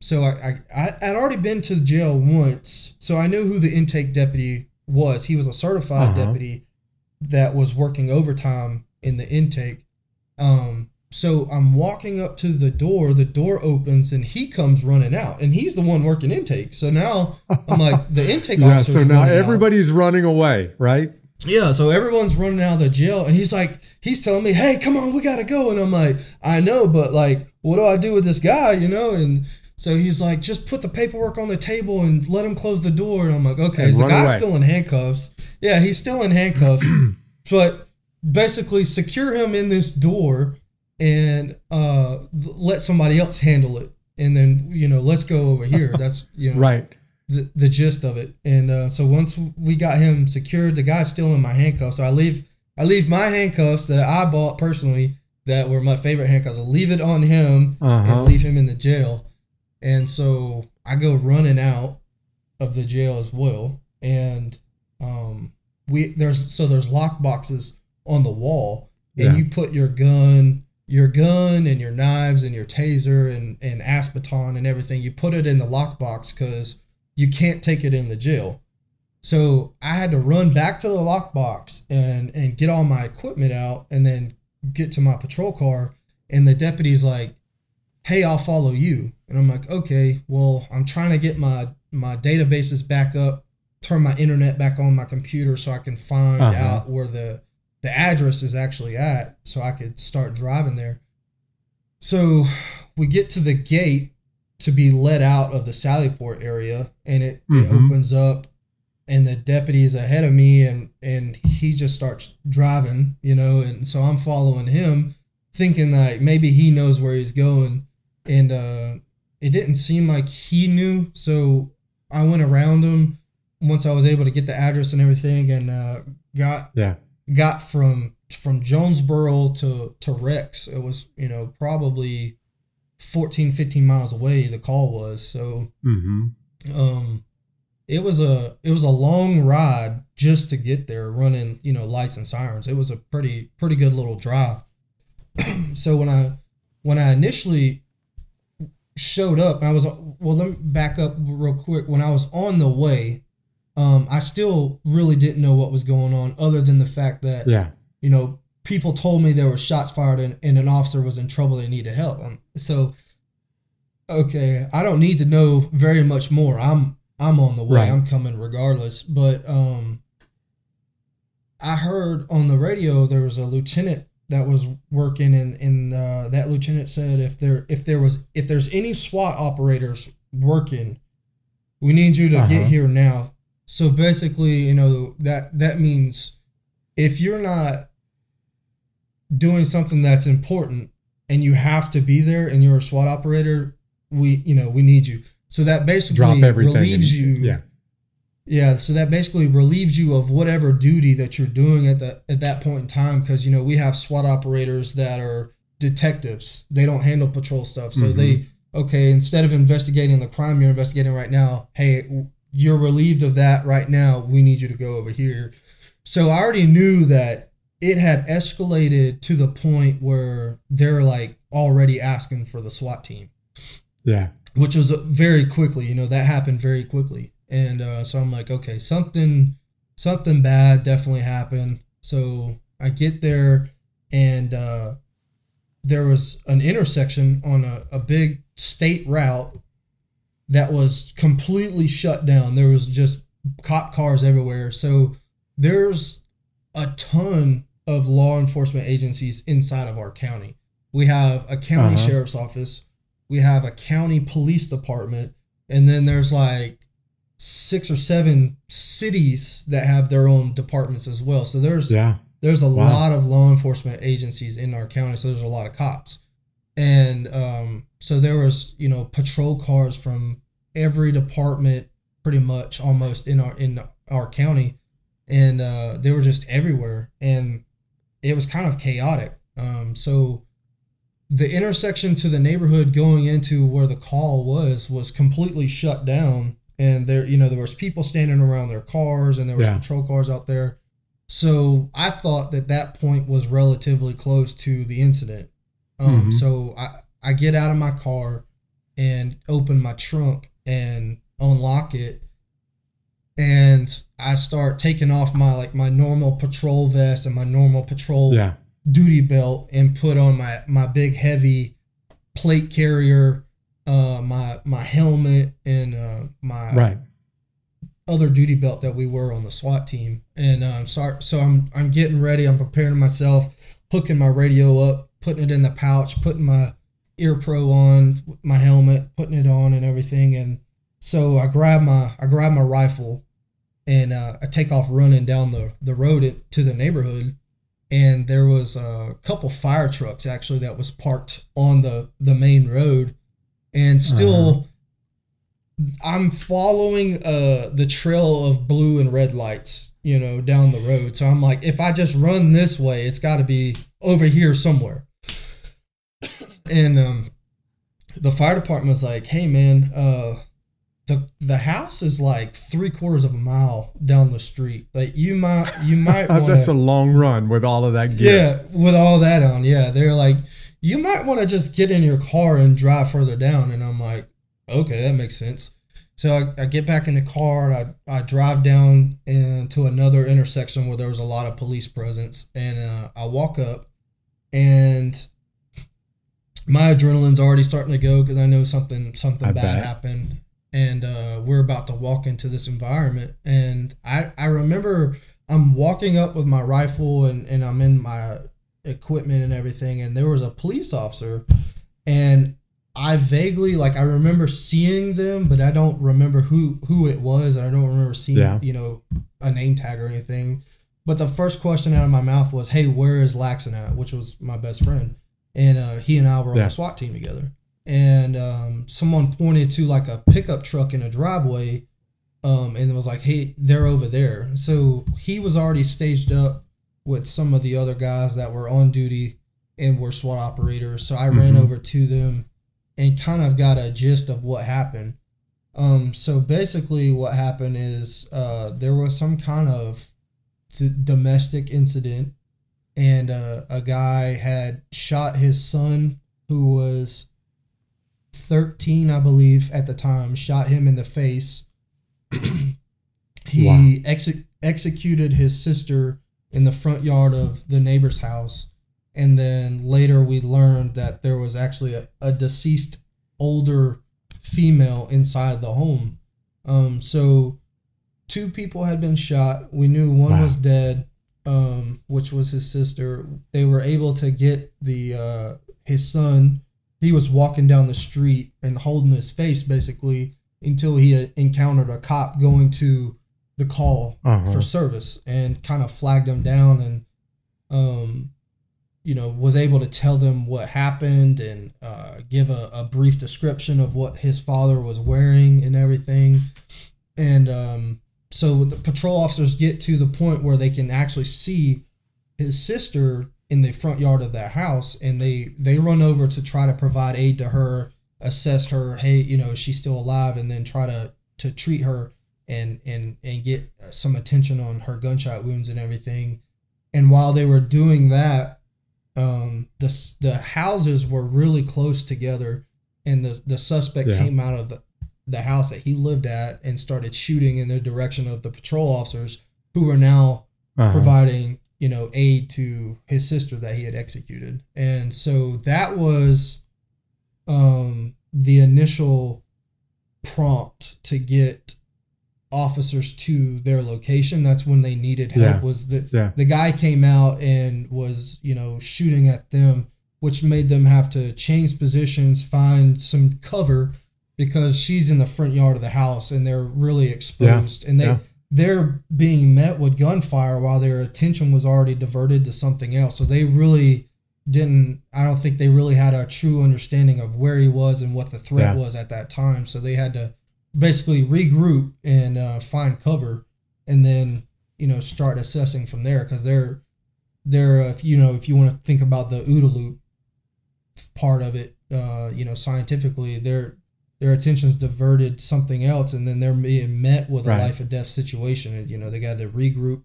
so I, I I had already been to the jail once, so I knew who the intake deputy was. He was a certified Uh-huh. deputy that was working overtime in the intake. Um, so I'm walking up to the door. The door opens, and he comes running out, and he's the one working intake. So now I'm like, the intake Yeah. officer. So now everybody's running away, right? Yeah, so everyone's running out of the jail, and he's like, he's telling me, "Hey, come on, we gotta go." And I'm like, "I know, but like, what do I do with this guy?" You know? And so he's like, "Just put the paperwork on the table and let him close the door." And I'm like, "Okay." And so the guy's away. still in handcuffs. Yeah, he's still in handcuffs, but basically secure him in this door and uh let somebody else handle it, and then you know, let's go over here. That's you know, Right. the, the gist of it. And uh, so once we got him secured, the guy's still in my handcuffs. So I leave I leave my handcuffs that I bought personally that were my favorite handcuffs. I leave it on him Uh-huh. and leave him in the jail. And so I go running out of the jail as well. And um, we there's so there's lock boxes on the wall, and Yeah. you put your gun, your gun, and your knives, and your taser, and and ASP baton, and everything. You put it in the lockbox because you can't take it in the jail. So I had to run back to the lockbox and and get all my equipment out, and then get to my patrol car. And the deputy's like, "Hey, I'll follow you." And I'm like, "Okay, well, I'm trying to get my my databases back up, turn my internet back on my computer so I can find Uh-huh. out where the the address is actually at, so I could start driving there." So we get to the gate to be let out of the Sallyport area, and it, it Mhm. opens up, and the deputy is ahead of me, and and he just starts driving, you know, and so I'm following him, thinking like maybe he knows where he's going, and uh, it didn't seem like he knew, so I went around him once I was able to get the address and everything, and uh, got Yeah. Got from from Jonesboro to to Rex. It was you know probably 14, 15 miles away. The call was so Mm-hmm. um it was a it was a long ride just to get there running you know lights and sirens it was a pretty pretty good little drive so when i when i initially showed up i was well let me back up real quick when i was on the way um i still really didn't know what was going on other than the fact that Yeah. you know, people told me there were shots fired and, and an officer was in trouble. They needed help. Um, so, okay, I don't need to know very much more. I'm I'm on the way. Right. I'm coming regardless. But um, I heard on the radio there was a lieutenant that was working, and and uh, that lieutenant said if there if there was if there's any SWAT operators working, we need you to Uh-huh. get here now. So basically, you know that that means if you're not doing something that's important and you have to be there and you're a SWAT operator, we you know we need you. So that basically Drop everything. relieves and- you. Yeah. Yeah, so that basically relieves you of whatever duty that you're doing at the at that point in time because you know we have SWAT operators that are detectives. They don't handle patrol stuff. So Mhm. they okay, instead of investigating the crime you're investigating right now, hey, you're relieved of that right now. We need you to go over here. So I already knew that it had escalated to the point where they're like already asking for the SWAT team Yeah. which was very quickly you know that happened very quickly and uh, so i'm like okay something something bad definitely happened so i get there and uh, there was an intersection on a, a big state route that was completely shut down. There was just cop cars everywhere. So there's a ton of law enforcement agencies inside of our county. We have a county Uh-huh. sheriff's office. We have a county police department. And then there's like six or seven cities that have their own departments as well. So there's Yeah. there's a Wow. lot of law enforcement agencies in our county. So there's a lot of cops and um, so there was you know patrol cars from every department pretty much almost in our in our county. And uh, they were just everywhere. And it was kind of chaotic. Um, so the intersection to the neighborhood going into where the call was was completely shut down. And there you know there was people standing around their cars and there was Yeah. patrol cars out there. So i thought that that point was relatively close to the incident um, Mhm. so i i get out of my car and open my trunk and unlock it and i start taking off my like my normal patrol vest and my normal patrol Yeah. duty belt and put on my my big heavy plate carrier, uh, my my helmet and uh, my Right. other duty belt that we were on the SWAT team. And um, so so I'm I'm getting ready. I'm preparing myself, hooking my radio up, putting it in the pouch, putting my ear pro on, my helmet, putting it on, and everything. And so I grab my I grab my rifle, and uh, I take off running down the the road to the neighborhood. And there was a couple fire trucks actually that was parked on the the main road, and still. I'm following uh the trail of blue and red lights, you know, down the road. So I'm like, if I just run this way, it's got to be over here somewhere. And um, the fire department was like, "Hey, man, uh, the the house is like three quarters of a mile down the street. Like, you might you might want That's a long run with all of that gear. yeah, with all that on, yeah. They're like, you might want to just get in your car and drive further down. And I'm like, okay, that makes sense. So I, I get back in the car. I, I drive down into another intersection where there was a lot of police presence. And uh, I walk up, and my adrenaline's already starting to go because I know something something I bad bet. happened. And uh, we're about to walk into this environment. And I, I remember I'm walking up with my rifle and, and I'm in my equipment and everything. And there was a police officer. And I vaguely, like, I remember seeing them, but I don't remember who, who it was. And I don't remember seeing, Yeah. you know, a name tag or anything. But the first question out of my mouth was, hey, where is Laxson at? Which was my best friend. And uh, he and I were on Yeah. a SWAT team together. And um, someone pointed to like a pickup truck in a driveway um, and it was like, hey, they're over there. So he was already staged up with some of the other guys that were on duty and were SWAT operators. So I ran Mhm. over to them and kind of got a gist of what happened. Um, so basically, what happened is uh, there was some kind of d- domestic incident, and uh, a guy had shot his son, who was 13, I believe, at the time, shot him in the face. he Wow. exe- executed his sister in the front yard of the neighbor's house. And then later we learned that there was actually a, a deceased older female inside the home. Um, so two people had been shot. We knew one Wow. was dead. Um, which was his sister, they were able to get the uh, his son. He was walking down the street and holding his face basically until he had encountered a cop going to the call Uh-huh. for service and kind of flagged him down and um, you know was able to tell them what happened and uh, give a, a brief description of what his father was wearing and everything and um, so the patrol officers get to the point where they can actually see his sister in the front yard of that house and they they run over to try to provide aid to her assess her hey you know she's still alive and then try to to treat her and and and get some attention on her gunshot wounds and everything and while they were doing that um the the houses were really close together and the the suspect Yeah. came out of the, the house that he lived at and started shooting in the direction of the patrol officers who were now Uh-huh. providing you know aid to his sister that he had executed and so that was um the initial prompt to get officers to their location that's when they needed help Yeah. was the Yeah. the guy came out and was you know shooting at them which made them have to change positions find some cover because she's in the front yard of the house and they're really exposed and they yeah. they're being met with gunfire while their attention was already diverted to something else so they really didn't i don't think they really had a true understanding of where he was and what the threat Yeah. was at that time so they had to basically regroup and uh, find cover and then you know start assessing from there because they're they're uh, if you know if you want to think about the OODA loop part of it uh, you know scientifically their their attention's diverted something else and then they're being met with a life or death situation and you know they got to regroup.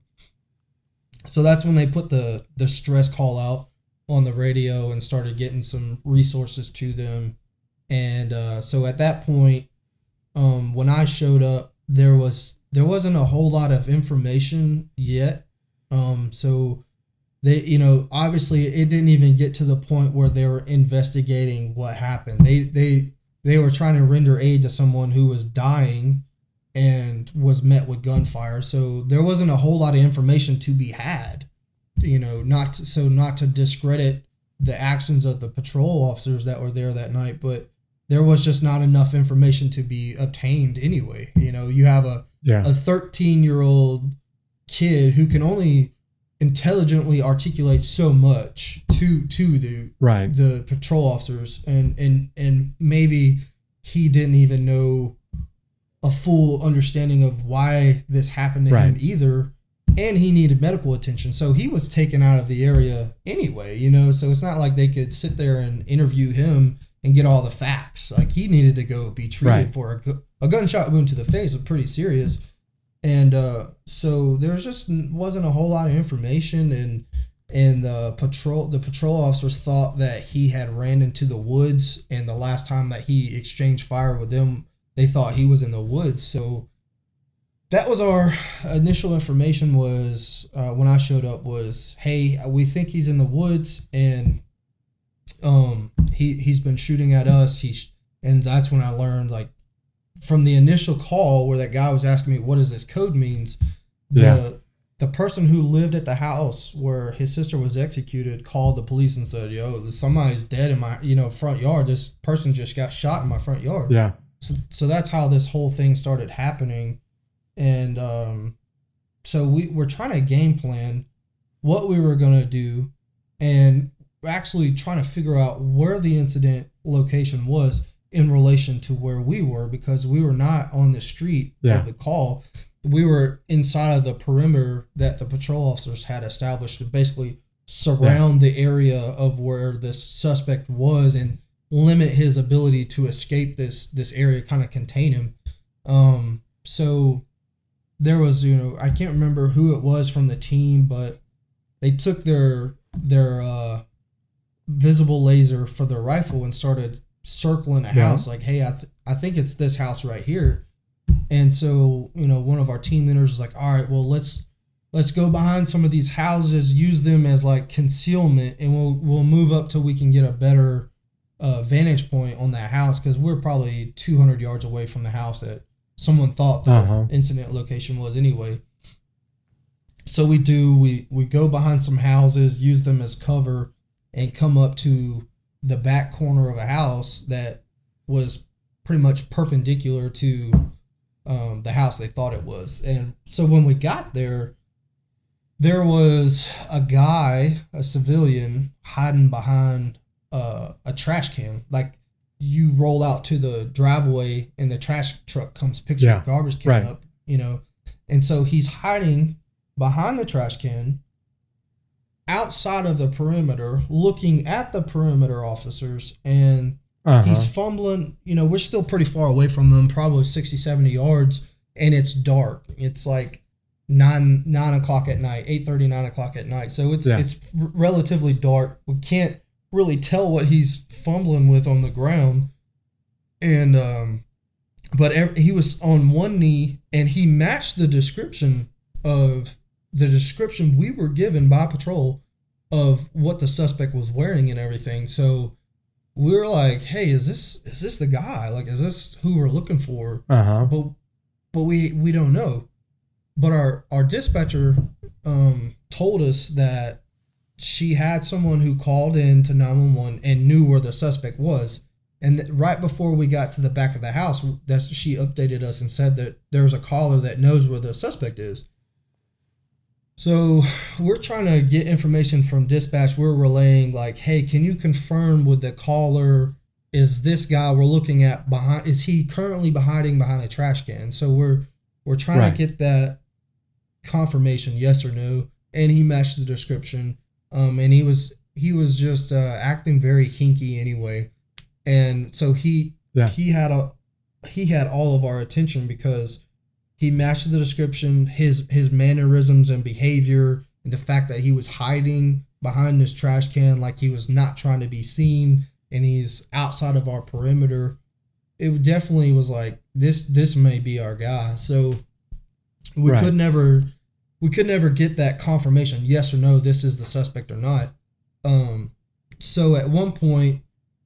So that's when they put the the stress call out on the radio and started getting some resources to them. And uh, so at that point um, when i showed up there was there wasn't a whole lot of information yet. Um, so they you know obviously it didn't even get to the point where they were investigating what happened. They they they were trying to render aid to someone who was dying and was met with gunfire so there wasn't a whole lot of information to be had you know not to, so not to discredit the actions of the patrol officers that were there that night but there was just not enough information to be obtained anyway you know you have a Yeah. a 13 year old kid who can only intelligently articulate so much to to the Right. the patrol officers and and and maybe he didn't even know a full understanding of why this happened to him either and he needed medical attention so he was taken out of the area anyway you know so it's not like they could sit there and interview him and get all the facts like he needed to go be treated Right. for a, a gunshot wound to the face was pretty serious and uh, so there was just wasn't a whole lot of information and and the patrol the patrol officers thought that he had ran into the woods and the last time that he exchanged fire with them they thought he was in the woods. So that was our initial information was uh, when i showed up was hey we think he's in the woods and um he he's been shooting at us. He's and that's when i learned like from the initial call where that guy was asking me what does this code means? The Yeah. the person who lived at the house where his sister was executed called the police and said yo somebody's dead in my you know front yard. This person just got shot in my front yard. Yeah. so, so that's how this whole thing started happening. And um, so we were trying to game plan what we were going to do and we're actually trying to figure out where the incident location was in relation to where we were because we were not on the street Yeah. of the call we were inside of the perimeter that the patrol officers had established to basically surround the area of where this suspect was and limit his ability to escape this this area kind of contain him um so there was you know i can't remember who it was from the team but they took their their uh visible laser for their rifle and started circling a Yeah. house like hey I, th- I think it's this house right here and so you know one of our team leaders was like all right well let's let's go behind some of these houses use them as like concealment and we'll we'll move up till we can get a better uh, vantage point on that house because we're probably 200 yards away from the house that someone thought the Uh-huh. incident location was anyway so we do we we go behind some houses, use them as cover, and come up to the back corner of a house that was pretty much perpendicular to um, the house they thought it was. And so when we got there, there was a guy, a civilian, hiding behind uh, a trash can. Like you roll out to the driveway and the trash truck comes picks Yeah, your garbage can right. up, you know. And so he's hiding behind the trash can outside of the perimeter, looking at the perimeter officers and Uh-huh. he's fumbling you know we're still pretty far away from them probably 60 70 yards and it's dark it's like 9 9 o'clock at night 8 9 o'clock at night so it's Yeah. it's r- relatively dark we can't really tell what he's fumbling with on the ground and um but ev- he was on one knee and he matched the description of the description we were given by patrol of what the suspect was wearing and everything so we were like, "Hey, is this is this the guy? Like, is this who we're looking for?" Uh-huh. But but we we don't know. But our our dispatcher um, told us that she had someone who called in to nine one one and knew where the suspect was. And right before we got to the back of the house, that's she updated us and said that there's a caller that knows where the suspect is. So we're trying to get information from dispatch. We're relaying like, hey, can you confirm with the caller? Is this guy we're looking at behind? Is he currently hiding behind a trash can? So we're we're trying Right. to get that confirmation, yes or no. And he matched the description. Um, and he was he was just uh, acting very hinky anyway. And so he Yeah. he had a he had all of our attention because he matched the description his his mannerisms and behavior and the fact that he was hiding behind this trash can like he was not trying to be seen and he's outside of our perimeter. It definitely was like this this may be our guy. So we Right. could never we could never get that confirmation yes or no this is the suspect or not. Um so at one point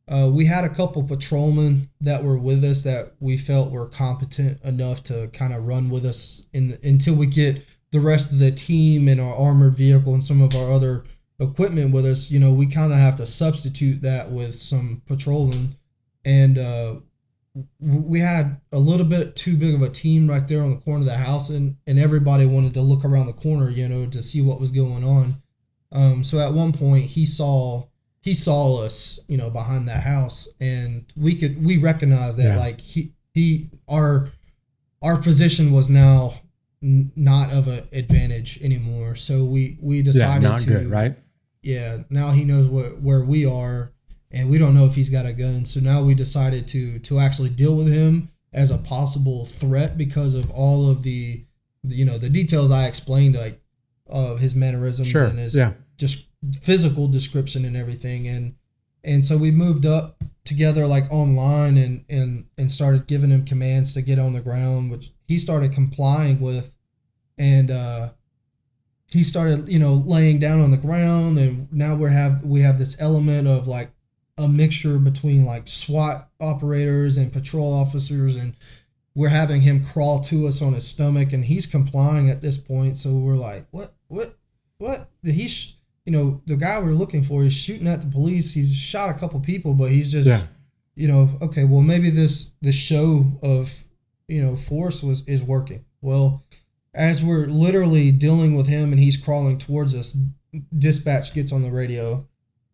uh, we had a couple patrolmen that were with us that we felt were competent enough to kind of run with us in the, until we get the rest of the team and our armored vehicle and some of our other equipment with us. You know, we kind of have to substitute that with some patrolmen, and uh, we had a little bit too big of a team right there on the corner of the house, and and everybody wanted to look around the corner, you know, to see what was going on. Um, so at one point, he saw he saw us, you know, behind that house, and we could we recognized that Yeah. like he he our our position was now n- not of an advantage anymore. So we we Yeah, decided not to good, right? yeah now he knows what where we are and we don't know if he's got a gun so now we decided to to actually deal with him as a possible threat because of all of the, the you know the details i explained like of his mannerisms Sure. and his Yeah. just physical description and everything. And and so we moved up together like online and and and started giving him commands to get on the ground which he started complying with. And uh he started you know laying down on the ground. And now we're have we have this element of like a mixture between like SWAT operators and patrol officers. And we're having him crawl to us on his stomach. And he's complying at this point. So we're like what what what? He's you know the guy we're looking for is shooting at the police he's shot a couple people but he's just Yeah. you know okay well maybe this this show of you know force was is working well as we're literally dealing with him and he's crawling towards us dispatch gets on the radio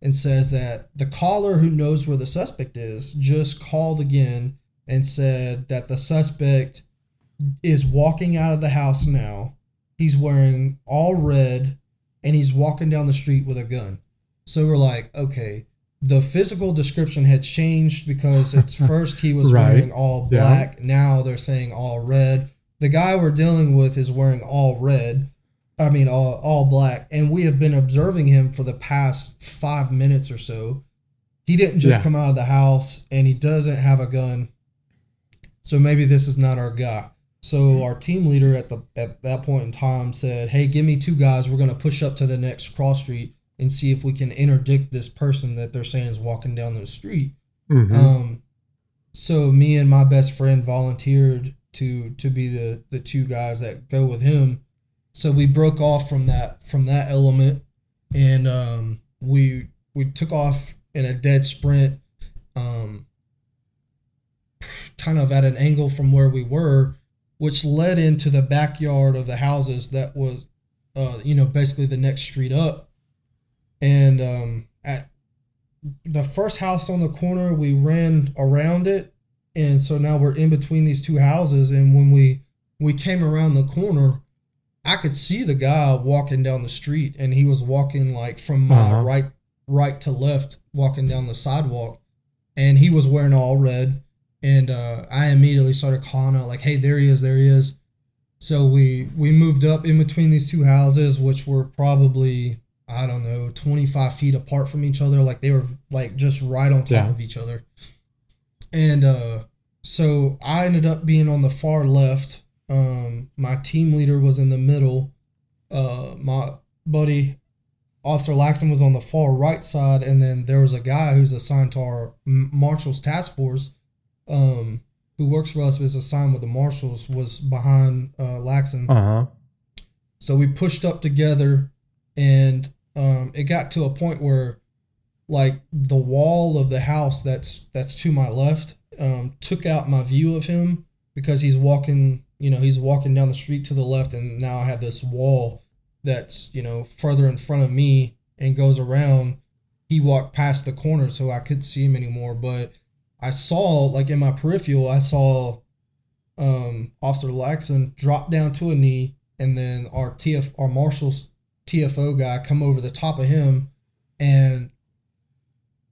and says that the caller who knows where the suspect is just called again and said that the suspect is walking out of the house now. He's wearing all red and he's walking down the street with a gun. So we're like, okay, the physical description had changed because it's first he was Right. wearing all Yeah. black, now they're saying all red. The guy we're dealing with is wearing all red. I mean, all, all black, and we have been observing him for the past five minutes or so. He didn't just Yeah. come out of the house, and he doesn't have a gun. So maybe this is not our guy. So our team leader at the at that point in time said, "Hey, give me two guys. We're gonna push up to the next cross street and see if we can interdict this person that they're saying is walking down the street." Mhm. Um, so me and my best friend volunteered to to be the the two guys that go with him, So we broke off from that from that element, and um, we we took off in a dead sprint, um, kind of at an angle from where we were, which led into the backyard of the houses that was, uh, you know, basically the next street up. And um, at the first house on the corner, we ran around it, and so now we're in between these two houses. And when we we came around the corner, I could see the guy walking down the street, and he was walking like from my Uh-huh. right right to left, walking down the sidewalk, and he was wearing all red. And uh, I immediately started calling out like, "Hey, there he is! There he is!" So we we moved up in between these two houses, which were probably I don't know twenty five feet apart from each other. Like they were like just right on top Yeah. of each other. And uh, so I ended up being on the far left. Um, my team leader was in the middle. Uh, my buddy Officer Laxson was on the far right side, and then there was a guy who's assigned to our Marshals Task Force, um, who works for us, is assigned with the Marshals, was behind uh, Laxson. Uh huh. So we pushed up together, and um, it got to a point where, like, the wall of the house that's that's to my left um, took out my view of him because he's walking. You know, he's walking down the street to the left, and now I have this wall that's you know further in front of me and goes around. He walked past the corner, so I couldn't see him anymore. But I saw, like in my peripheral, I saw um, Officer Laxson drop down to a knee, and then our TF, our Marshall's TFO guy come over the top of him, and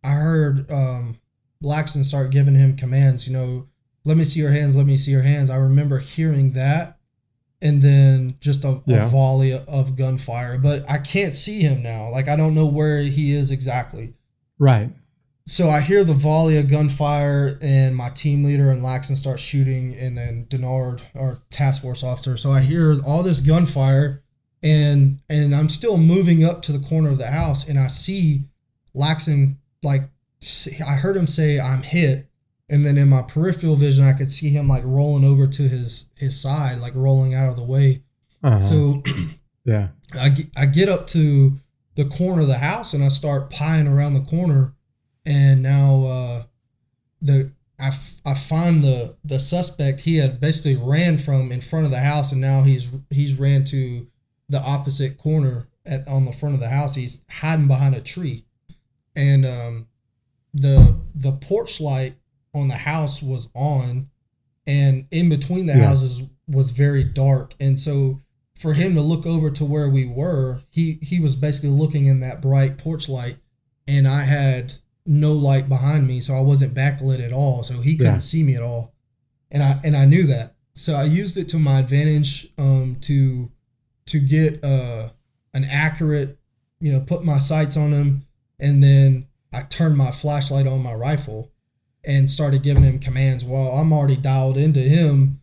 I heard um, Laxson start giving him commands. You know, let me see your hands. Let me see your hands. I remember hearing that, and then just a, Yeah. a volley of gunfire. But I can't see him now. Like I don't know where he is exactly Right. So I hear the volley of gunfire, and my team leader and Laxson start shooting, and then Denard, our task force officer. So I hear all this gunfire, and and I'm still moving up to the corner of the house, and I see Laxson like I heard him say I'm hit, and then in my peripheral vision I could see him like rolling over to his his side, like rolling out of the way. Uh-huh. So yeah. I I get up to the corner of the house and I start pieing around the corner, and now uh, the I, f- I find the the suspect he had basically ran from in front of the house and now he's he's ran to the opposite corner at on the front of the house. He's hiding behind a tree, and um, the the porch light on the house was on, and in between the Yeah. houses was very dark, and so for him to look over to where we were, he he was basically looking in that bright porch light, and I had no light behind me, so I wasn't backlit at all, so he couldn't Yeah. see me at all, and I and I knew that, so I used it to my advantage um, to to get uh, an accurate, you know, put my sights on him, and then I turned my flashlight on my rifle and started giving him commands while I'm already dialed into him.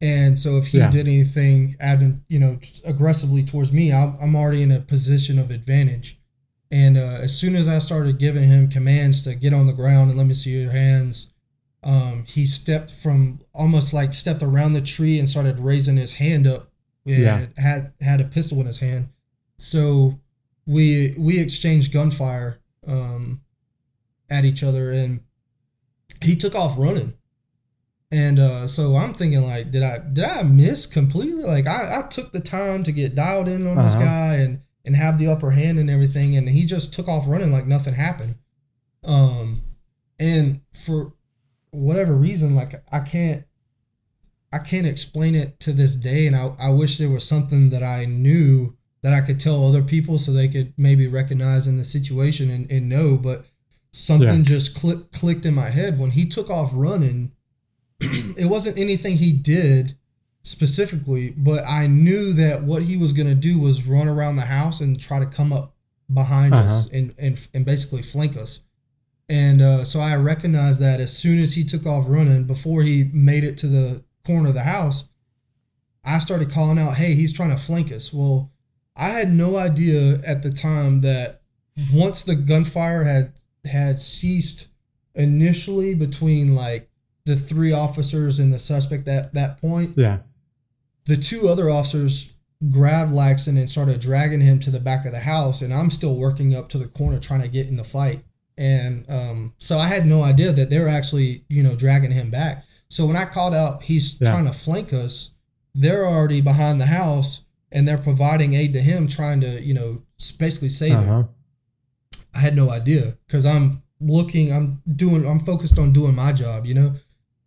And so if he Yeah. did anything, advent, you know, aggressively towards me, I'm, I'm already in a position of advantage. And uh, as soon as I started giving him commands to get on the ground and let me see your hands, um, he stepped from almost like stepped around the tree and started raising his hand up. And Yeah. had had a pistol in his hand. So we we exchanged gunfire um, at each other, and he took off running. And uh, so I'm thinking, like, did I did I miss completely? Like, I, I took the time to get dialed in on this Uh-huh. guy and and have the upper hand and everything, and he just took off running like nothing happened. Um, and for whatever reason, like I can't I can't explain it to this day, and I, I wish there was something that I knew that I could tell other people so they could maybe recognize in the situation and, and know. But something Yeah. just click, clicked in my head when he took off running. it wasn't anything he did specifically, but I knew that what he was going to do was run around the house and try to come up behind us Uh-huh. and, and, and basically flank us. And uh, so I recognized that as soon as he took off running, before he made it to the corner of the house, I started calling out, "Hey, he's trying to flank us." Well, I had no idea at the time that once the gunfire had had ceased initially between like the three officers and the suspect at that point, Yeah. The two other officers grabbed Laxson and started dragging him to the back of the house, and I'm still working up to the corner trying to get in the fight. And um, so I had no idea that they were actually, you know, dragging him back. So when I called out, he's Yeah. trying to flank us. They're already behind the house, and they're providing aid to him, trying to, you know, basically save him. Uh-huh. I had no idea because I'm looking, I'm doing, I'm focused on doing my job, you know.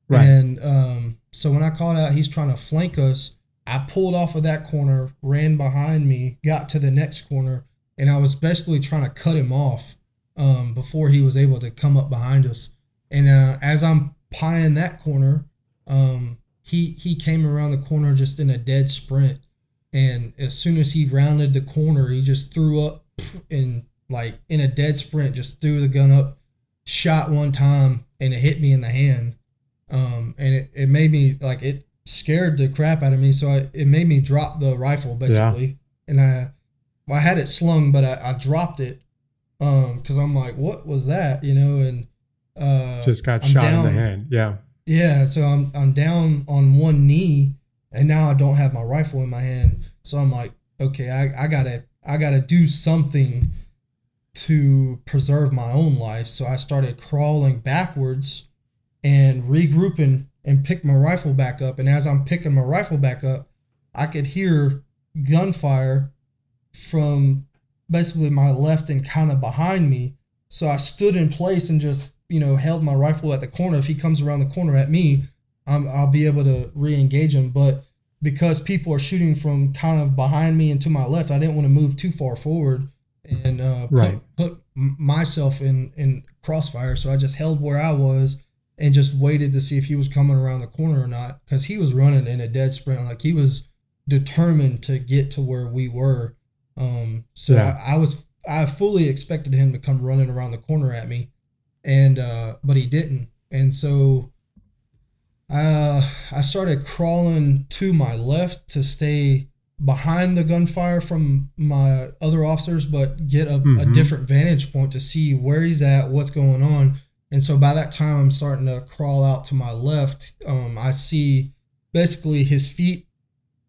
Right. And um, so when I called out, he's trying to flank us. I pulled off of that corner, ran behind me, got to the next corner, and I was basically trying to cut him off um, before he was able to come up behind us. And uh, as I'm pieing that corner, um, he he came around the corner just in a dead sprint, and as soon as he rounded the corner, he just threw up and like in a dead sprint, just threw the gun up, shot one time, and it hit me in the hand um, and it, it made me like it scared the crap out of me. So I, it made me drop the rifle basically, and I well, I had it slung, but I, I dropped it um because I'm like, what was that, you know? And uh, Just got I'm shot in the hand. Yeah. yeah, so I'm I'm down on one knee, and now I don't have my rifle in my hand. So I'm like, okay, I, I gotta I gotta do something to preserve my own life. So I started crawling backwards and regrouping and pick my rifle back up. And as I'm picking my rifle back up, I could hear gunfire from basically my left and kind of behind me. So I stood in place and just, you know, held my rifle at the corner. If he comes around the corner at me, I'm, I'll be able to re-engage him. But because people are shooting from kind of behind me and to my left, I didn't want to move too far forward and uh, put, Right. put m- myself in in crossfire. So I just held where I was and just waited to see if he was coming around the corner or not because he was running in a dead sprint. Like he was determined to get to where we were. Um, so Yeah. I, I was I fully expected him to come running around the corner at me, and uh, but he didn't. And so uh, I started crawling to my left to stay behind the gunfire from my other officers, but get a, a Mhm. different vantage point to see where he's at, what's going on. And so by that time, I'm starting to crawl out to my left. Um, I see basically his feet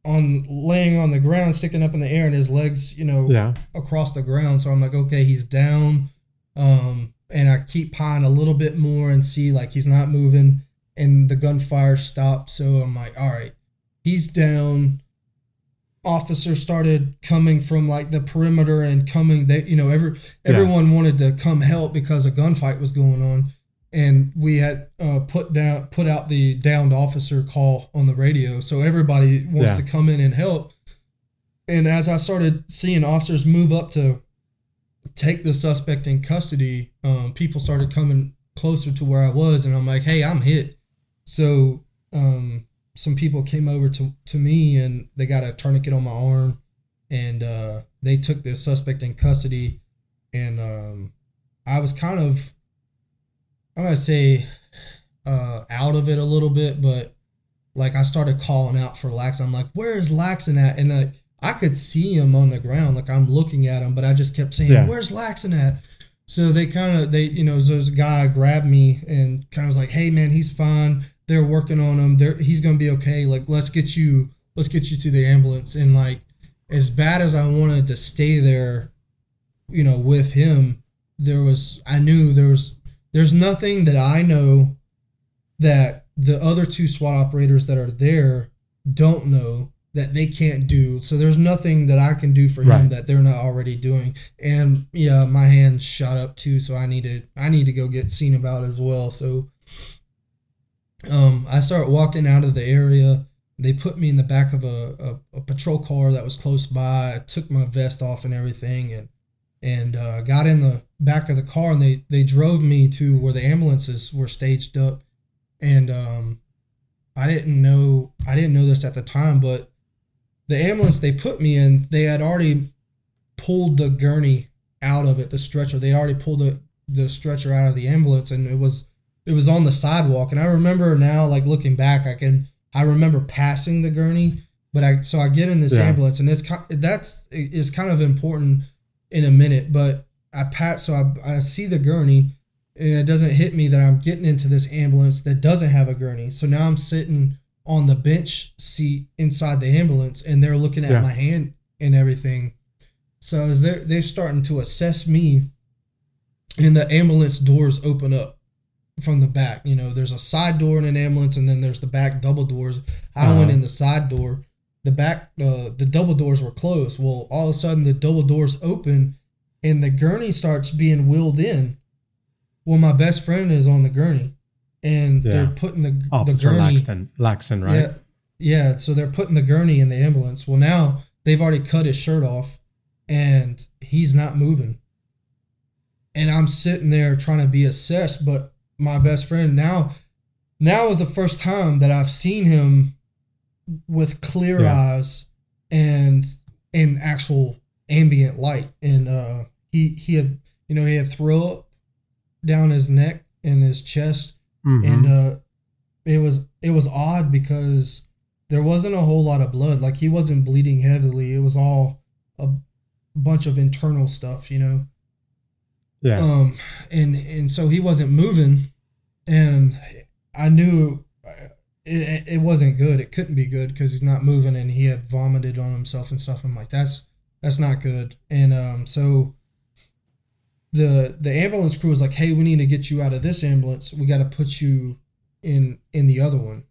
on laying on the ground, sticking up in the air, and his legs, you know, Yeah. across the ground. So I'm like, okay, he's down. Um, and I keep pieing a little bit more and see like he's not moving, and the gunfire stopped. So I'm like, all right, he's down. Officers started coming from like the perimeter and coming. They, you know, every everyone wanted to come help because a gunfight was going on, and we had uh, put down put out the downed officer call on the radio. So everybody wants Yeah. to come in and help. And as I started seeing officers move up to take the suspect in custody, um, people started coming closer to where I was, and I'm like, "Hey, I'm hit." So um, some people came over to to me, and they got a tourniquet on my arm, and uh, they took the suspect in custody, and um, I was kind of, I'm gonna say, uh, out of it a little bit, but like I started calling out for Lax. I'm like, "Where is Laxson at?" And like I could see him on the ground, like I'm looking at him, but I just kept saying, Yeah. "Where's Laxson at?" So they kind of they you know there's a guy grabbed me and kind of was like, "Hey man, he's fine. They're working on him. They're he's gonna be okay. Like let's get you let's get you to the ambulance." And like as bad as I wanted to stay there, you know, with him, there was I knew there was there's nothing that I know that the other two SWAT operators that are there don't know that they can't do. So there's nothing that I can do for him that they're not already doing. And yeah, my hands shot up too, so I need to I need to go get seen about as well. So um I start walking out of the area. They put me in the back of a, a, a patrol car that was close by. I took my vest off and everything and and uh, got in the back of the car and they, they drove me to where the ambulances were staged up and um, I didn't know I didn't know this at the time, but the ambulance they put me in, they had already pulled the gurney out of it, the stretcher. They already pulled the, the stretcher out of the ambulance, and it was it was on the sidewalk. And I remember now, like looking back, I can I remember passing the gurney, but I so I get in this Yeah. ambulance, and it's that's it's kind of important in a minute, but I pass so I I see the gurney and it doesn't hit me that I'm getting into this ambulance that doesn't have a gurney. So now I'm sitting on the bench seat inside the ambulance, and they're looking at Yeah. my hand and everything. So as they're they're starting to assess me, and the ambulance doors open up from the back. You know, there's a side door in an ambulance, and then there's the back double doors. I went Uh-huh. in the side door. The back, uh, the double doors were closed. Well, all of a sudden, the double doors open, and the gurney starts being wheeled in. Well, my best friend is on the gurney, and Yeah. they're putting the the Officer gurney. Laxson, Laxson, right? Yeah, yeah. So they're putting the gurney in the ambulance. Well, now they've already cut his shirt off, and he's not moving. And I'm sitting there trying to be assessed, but my best friend now, now is the first time that I've seen him with clear Yeah. eyes and in actual ambient light. And uh, he he had you know he had throw up down his neck and his chest Mhm. and uh it was it was odd because there wasn't a whole lot of blood like he wasn't bleeding heavily it was all a bunch of internal stuff you know yeah. um and and so he wasn't moving and i knew uh, it, it wasn't good. It couldn't be good because he's not moving and he had vomited on himself and stuff. I'm like that's that's not good. And um so the the ambulance crew was like hey we need to get you out of this ambulance. We got to put you in in the other one.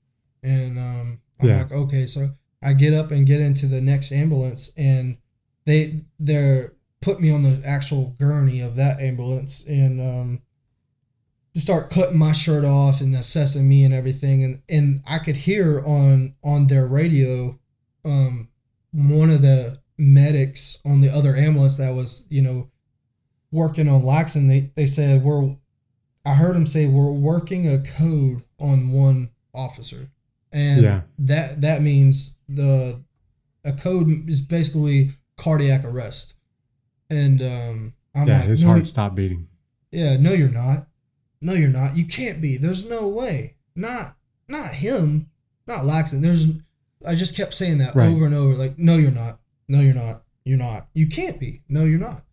And um i'm Yeah. like okay. So i get up and get into the next ambulance and they they're put me on the actual gurney of that ambulance. And um just start cutting my shirt off and assessing me and everything and and I could hear on on their radio um one of the medics on the other ambulance that was you know working on Laxson they they said we're I heard him say we're working a code on one officer and Yeah. that that means the a code is basically cardiac arrest and um I'm yeah, like his "No, heart stopped beating. yeah, no, you're not. No, you're not. You can't be. There's no way. Not, not him. Not Laxson. There's. I just kept saying that Right. over and over. Like, no, you're not. No, you're not. You're not. You can't be. No, you're not.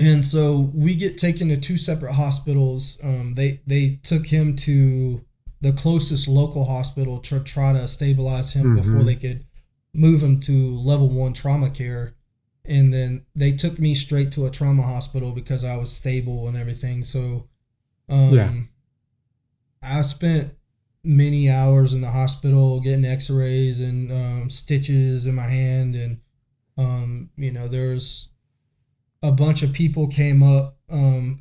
And so we get taken to two separate hospitals. Um, they they took him to the closest local hospital to try to stabilize him before Mhm. they could move him to level one trauma care and then they took me straight to a trauma hospital because I was stable and everything. So, um, Yeah. I spent many hours in the hospital getting X-rays and um, stitches in my hand, and um, you know, there's a bunch of people came up um,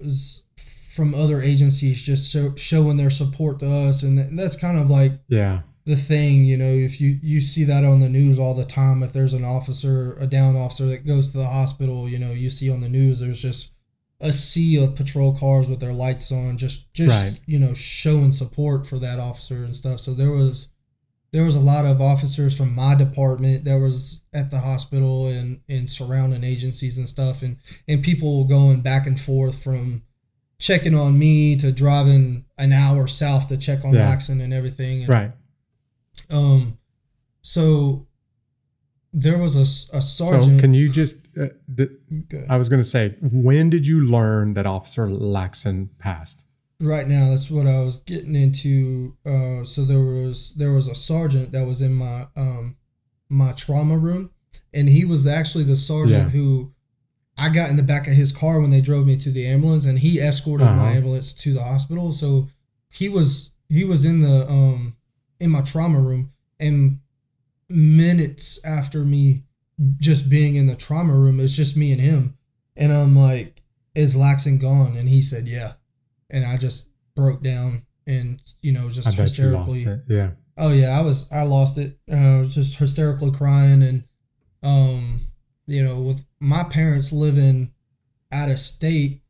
from other agencies just so, showing their support to us, and th- that's kind of like Yeah. The thing you know if you you see that on the news all the time if there's an officer a down officer that goes to the hospital you know you see on the news there's just a sea of patrol cars with their lights on just just Right. you know showing support for that officer and stuff so there was there was a lot of officers from my department that was at the hospital and and surrounding agencies and stuff and and people going back and forth from checking on me to driving an hour south to check on Yeah. Laxson and everything and Right. Um, so there was a, a sergeant. So can you just? Uh, d- I was going to say, when did you learn that Officer Laxson passed? right now, that's what I was getting into. Uh, so there was there was a sergeant that was in my um my trauma room, and he was actually the sergeant Yeah. who I got in the back of his car when they drove me to the ambulance, and he escorted my Uh-huh. ambulance to the hospital. So he was he was in the um in my trauma room, and minutes after me just being in the trauma room, it's just me and him, and I'm like, "Is Laxson gone?" And he said, "Yeah," and I just broke down and you know just I bet you lost hysterically. it. Yeah. Oh yeah, I was I lost it. Uh, was just hysterically crying and um you know with my parents living out of state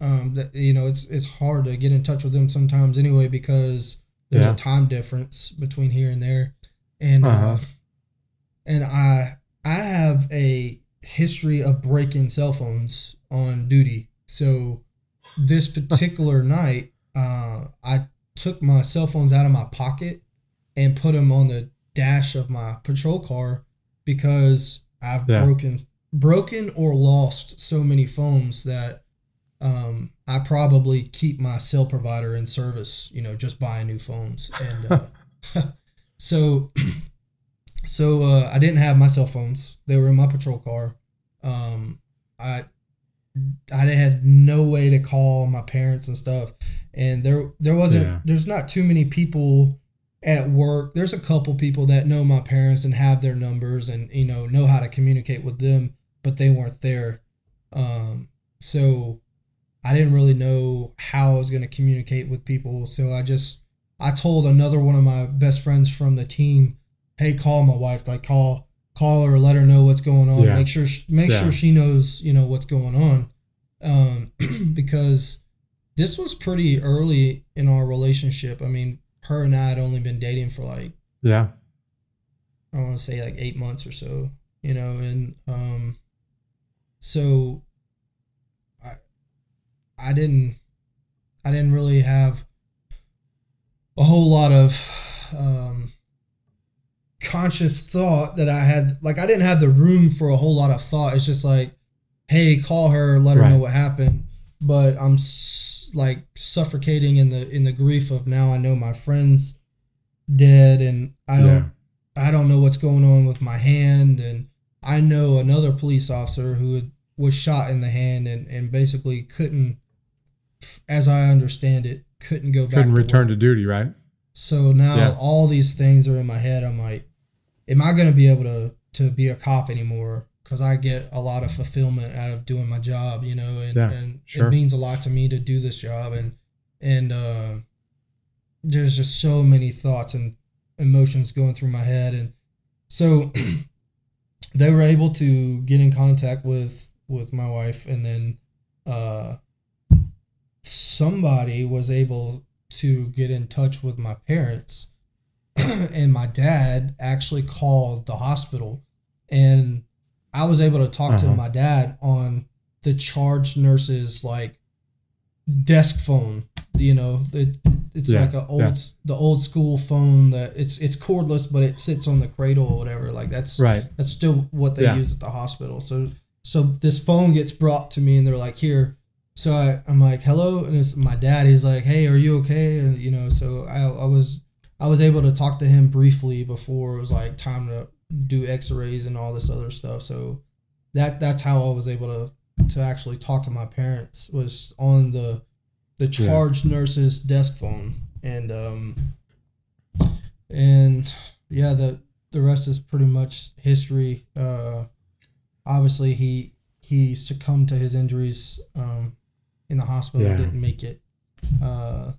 um that you know it's it's hard to get in touch with them sometimes anyway because there's Yeah. a time difference between here and there and uh Uh-huh. and I I have a history of breaking cell phones on duty. So this particular night, uh, I took my cell phones out of my pocket and put them on the dash of my patrol car because I've Yeah. broken broken or lost so many phones that um, I probably keep my cell provider in service. You know, just buying new phones and. Uh, so so uh, I didn't have my cell phones. They were in my patrol car. Um, I I had no way to call my parents and stuff, and there there wasn't Yeah. there's not too many people at work. There's a couple people that know my parents and have their numbers and you know know how to communicate with them, but they weren't there. Um, so I didn't really know how I was going to communicate with people. So I just I told another one of my best friends from the team, "Hey, call my wife. Like call call her, let her know what's going on. Yeah. Make sure sh- make Yeah. sure she knows you know what's going on." Um, because this was pretty early in our relationship. I mean, her and I had only been dating for like Yeah. I want to say like eight months or so, you know, and um, so I didn't I didn't really have a whole lot of um, conscious thought that I had. Like I didn't have the room for a whole lot of thought. It's just like, hey, call her, let her know what happened. But I'm s- like suffocating in the in the grief of now. I know my friends dead, and I don't. Yeah. I don't know what's going on with my hand, and I know another police officer who was shot in the hand and, and basically couldn't, as I understand it, couldn't go back. Couldn't to return work. to duty, right? So now Yeah. all these things are in my head. I'm like, am I going to be able to to be a cop anymore? Because I get a lot of fulfillment out of doing my job, you know, and, Yeah, and sure. it means a lot to me to do this job. And and uh, there's just so many thoughts and emotions going through my head, and so they were able to get in contact with with my wife, and then uh, somebody was able to get in touch with my parents and my dad actually called the hospital and i was able to talk to Uh-huh. my dad on the charge nurse's like desk phone you know it, it's Yeah, like a old yeah. the old school phone that it's it's cordless but it sits on the cradle or whatever like that's Right. that's still what they Yeah. use at the hospital. So so this phone gets brought to me and they're like, here. So I, I'm like, hello, and it's my dad. He's like, hey, are you okay? And you know, so I, I was I was able to talk to him briefly before it was like time to do X-rays and all this other stuff. So that that's how I was able to to actually talk to my parents was on the the Yeah. charge nurse's desk phone and um and yeah the the rest is pretty much history uh obviously he he succumbed to his injuries um in the hospital Yeah. didn't make it uh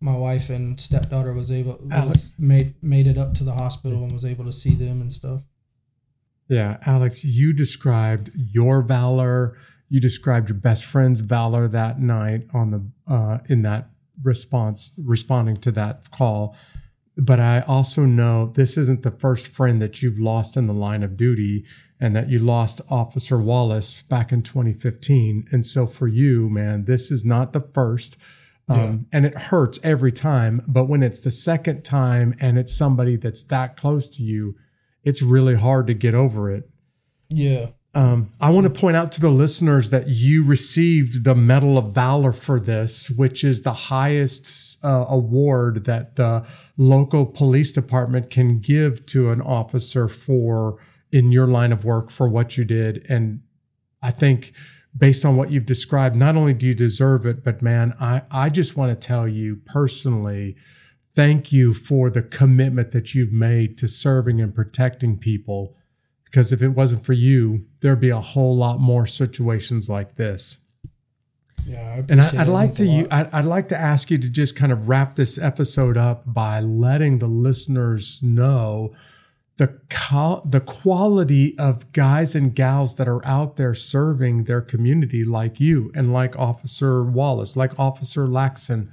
my wife and stepdaughter was able was Alex. made made it up to the hospital and was able to see them and stuff Yeah, Alex, you described your valor. You described your best friend's valor that night on the uh, in that response, responding to that call. But I also know this isn't the first friend that you've lost in the line of duty, and that you lost Officer Wallace back in 2015. And so for you, man, this is not the first. Um, And it hurts every time. But when it's the second time and it's somebody that's that close to you, it's really hard to get over it. yeah Um, I want to point out to the listeners that you received the Medal of Valor for this, which is the highest uh, award that the local police department can give to an officer for in your line of work for what you did. And I think based on what you've described, not only do you deserve it, but man, I, I just want to tell you personally, thank you for the commitment that you've made to serving and protecting people. Because if it wasn't for you, there'd be a whole lot more situations like this. yeah I And I, appreciate I'd it. It like to, you. I'd, I'd like to ask you to just kind of wrap this episode up by letting the listeners know the co- the quality of guys and gals that are out there serving their community, like you and like Officer Wallace, like Officer Laxson,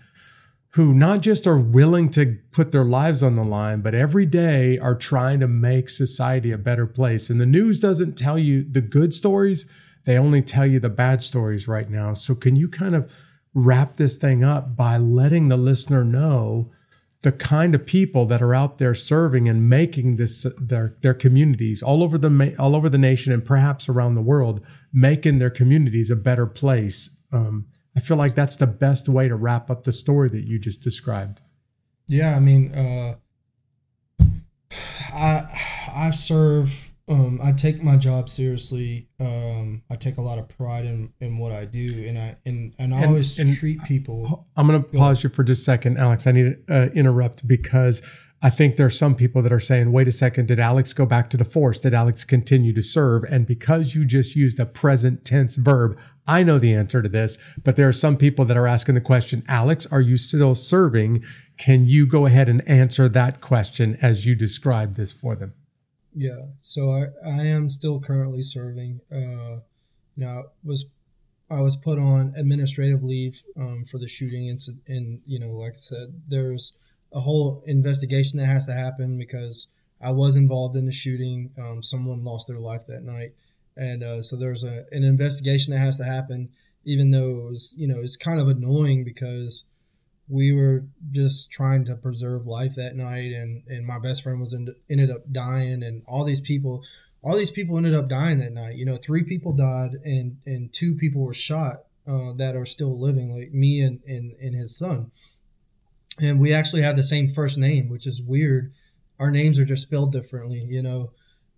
who not just are willing to put their lives on the line, but every day are trying to make society a better place. And the news doesn't tell you the good stories, they only tell you the bad stories right now. So, can you kind of wrap this thing up by letting the listener know the kind of people that are out there serving and making this their their communities all over the all over the nation and perhaps around the world making their communities a better place um, i feel like that's the best way to wrap up the story that you just described Yeah, I mean, uh, I I serve. Um, I take my job seriously. Um, I take a lot of pride in, in what I do, and I and, and I And- always and treat people. I'm going to pause you for just a second, Alex. I need to uh, interrupt because I think there are some people that are saying, wait a second, did Alex go back to the force? Did Alex continue to serve? And because you just used a present tense verb, I know the answer to this, but there are some people that are asking the question, Alex, are you still serving? Can you go ahead and answer that question as you describe this for them? Yeah, so I, I am still currently serving. Uh, you know, I was I was put on administrative leave um, for the shooting incident, and you know, like I said, there's a whole investigation that has to happen because I was involved in the shooting. Um, someone lost their life that night, and uh, so there's a an investigation that has to happen. Even though it was, you know, it's kind of annoying because we were just trying to preserve life that night and and my best friend was in, ended up dying and all these people all these people ended up dying that night. You know three people died and and two people were shot uh, that are still living like me and, and and his son. And we actually have the same first name which is weird. Our names are just spelled differently you know?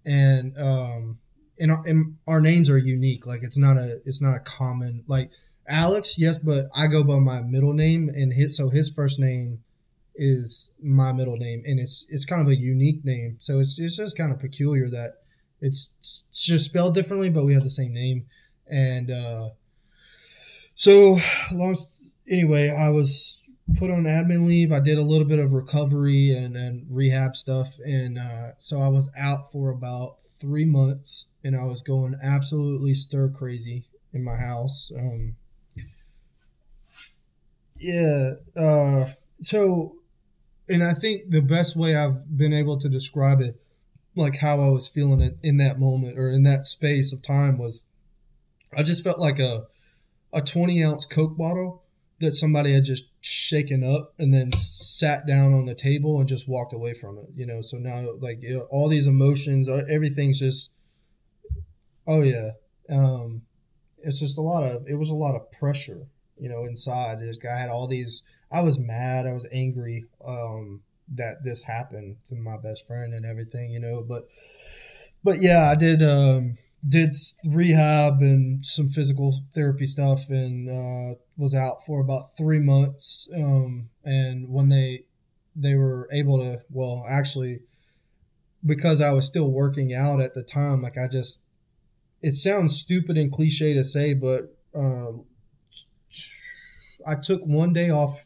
And um and our, and our names are unique. Like it's not a it's not a common like Alex, yes, but I go by my middle name, and his so his first name is my middle name, and it's it's kind of a unique name. So it's it's just kind of peculiar that it's, it's just spelled differently, but we have the same name. And uh, so, long anyway, I was put on admin leave. I did a little bit of recovery and, and rehab stuff, and uh, so I was out for about three months, and I was going absolutely stir crazy in my house. Um, yeah. Uh, so, and I think the best way I've been able to describe it, like how I was feeling it in that moment or in that space of time, was I just felt like a a twenty ounce Coke bottle that somebody had just shaken up and then sat down on the table and just walked away from it. You know, so now like you know, all these emotions, uh, everything's just, oh yeah, um, it's just a lot of it was a lot of pressure you know inside. This guy had all these i was mad i was angry um that this happened to my best friend and everything you know but but yeah i did um did rehab and some physical therapy stuff and uh was out for about three months um and when they they were able to well actually because i was still working out at the time like i just it sounds stupid and cliche to say, but uh, I took one day off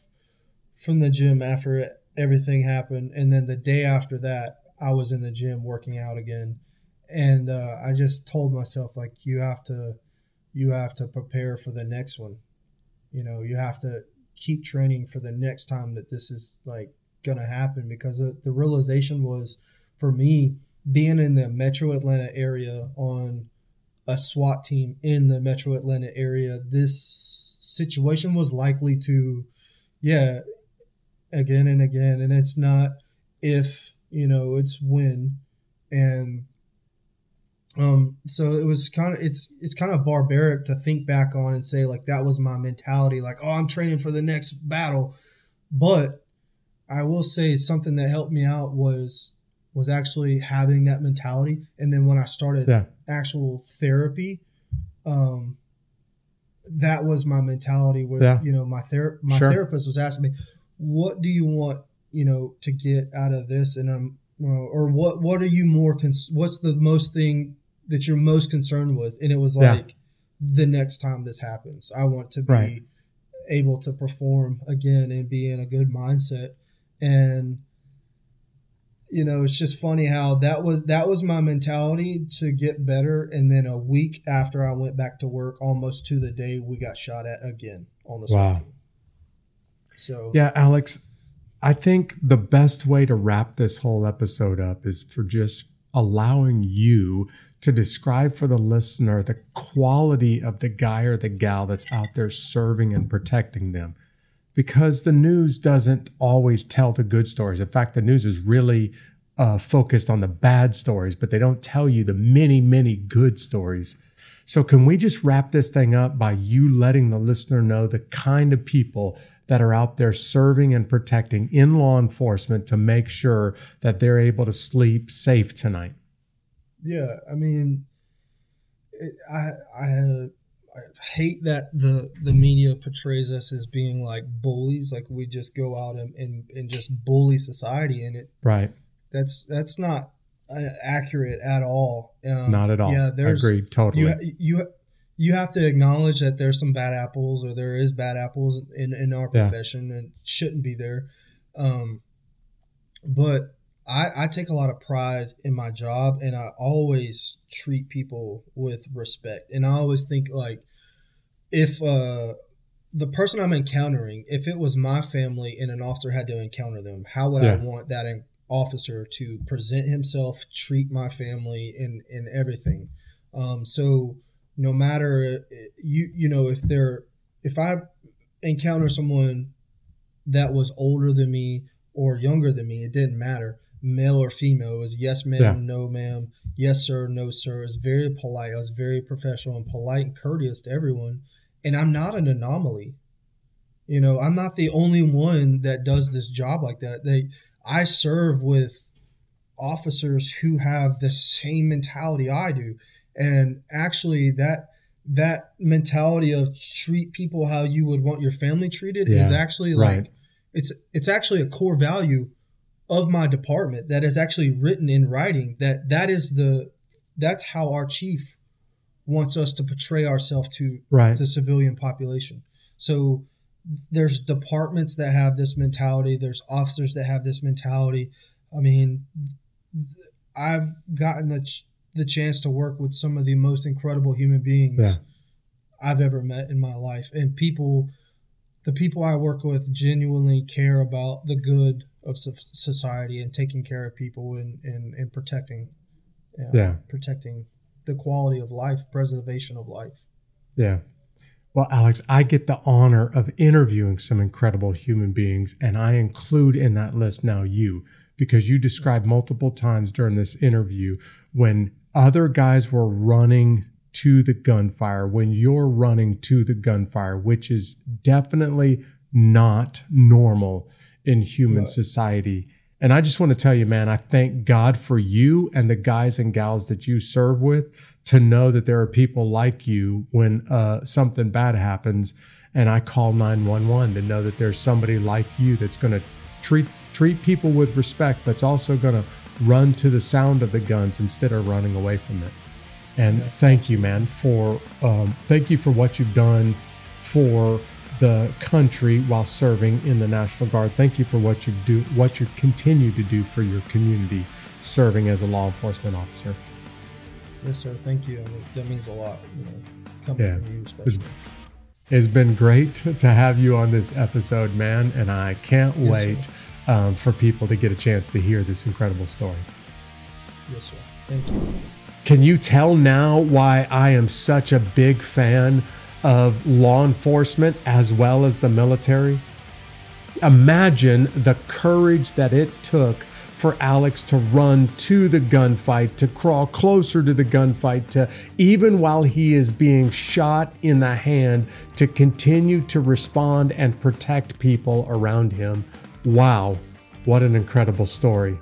from the gym after everything happened, and then the day after that, I was in the gym working out again, and uh, I just told myself like, you have to, you have to prepare for the next one. You know, you have to keep training for the next time that this is like gonna happen because the, the realization was for me being in the metro atlanta area on a SWAT team in the metro Atlanta area, this situation was likely to, yeah, again and again. And it's not if, you know, it's when. And um, so it was kind of it's it's kind of barbaric to think back on and say like that was my mentality, like oh I'm training for the next battle, but I will say something that helped me out was was actually having that mentality, and then when I started Yeah. actual therapy, um, that was my mentality. Was Yeah. you know my ther- my Sure. therapist was asking me, "What do you want you know to get out of this?" And I'm uh, or what what are you more cons- what's the most thing that you're most concerned with? And it was Yeah. like the next time this happens, I want to be Right. able to perform again and be in a good mindset and you know it's just funny how that was that was my mentality to get better and then a week after i went back to work almost to the day we got shot at again on the Wow. team so Yeah, Alex, I think the best way to wrap this whole episode up is for just allowing you to describe for the listener the quality of the guy or the gal that's out there serving and protecting them. Because the news doesn't always tell the good stories. In fact, the news is really uh, focused on the bad stories, but they don't tell you the many, many good stories. So, can we just wrap this thing up by you letting the listener know the kind of people that are out there serving and protecting in law enforcement to make sure that they're able to sleep safe tonight? Yeah, I mean, it, I I I hate that the the media portrays us as being like bullies, like we just go out and and, and just bully society, and it Right. that's that's not uh, accurate at all. Um, Not at all. Yeah, there's Agreed. Totally. you you you have to acknowledge that there's some bad apples or there is bad apples in in our Yeah. profession and shouldn't be there. Um, but I, I take a lot of pride in my job and I always treat people with respect. And I always think like if uh the person I'm encountering, if it was my family and an officer had to encounter them, how would I want that officer to present himself, treat my family, and and everything? Um, so no matter uh, you you know if they're if I encounter someone that was older than me or younger than me, it didn't matter, male or female. It was yes ma'am, Yeah. no ma'am, yes sir, no sir. It was very polite. I was very professional and polite and courteous to everyone. And I'm not an anomaly. You know, I'm not the only one that does this job like that. They I serve with officers who have the same mentality I do. And actually that that mentality of treat people how you would want your family treated is actually like right. it's it's actually a core value of my department that is actually written in writing that that is the that's how our chief wants us to portray ourselves to Right. to civilian population so there's departments that have this mentality there's officers that have this mentality i mean i've gotten the ch- the chance to work with some of the most incredible human beings Yeah. i've ever met in my life and people the people i work with genuinely care about the good of society and taking care of people and and, and protecting uh, Yeah. protecting the quality of life preservation of life Yeah. Well, Alex, I get the honor of interviewing some incredible human beings, and I include in that list now you, because you described multiple times during this interview when other guys were running to the gunfire, when you're running to the gunfire, which is definitely not normal in human Right. society. And I just want to tell you, man, I thank God for you and the guys and gals that you serve with to know that there are people like you when uh, something bad happens and I call 911 to know that there's somebody like you that's going to treat treat people with respect that's also going to run to the sound of the guns instead of running away from it. And thank you, man, for um, thank you for what you've done for the country while serving in the National Guard. Thank you for what you do, what you continue to do for your community, serving as a law enforcement officer. yes sir thank you that means a lot you know coming Yeah. from you especially It's been great to have you on this episode, man, and I can't Yes, wait um, for people to get a chance to hear this incredible story. yes sir thank you Can you tell now why I am such a big fan of law enforcement as well as the military? Imagine the courage that it took for Alex to run to the gunfight, to crawl closer to the gunfight, to even while he is being shot in the hand, to continue to respond and protect people around him. Wow, what an incredible story.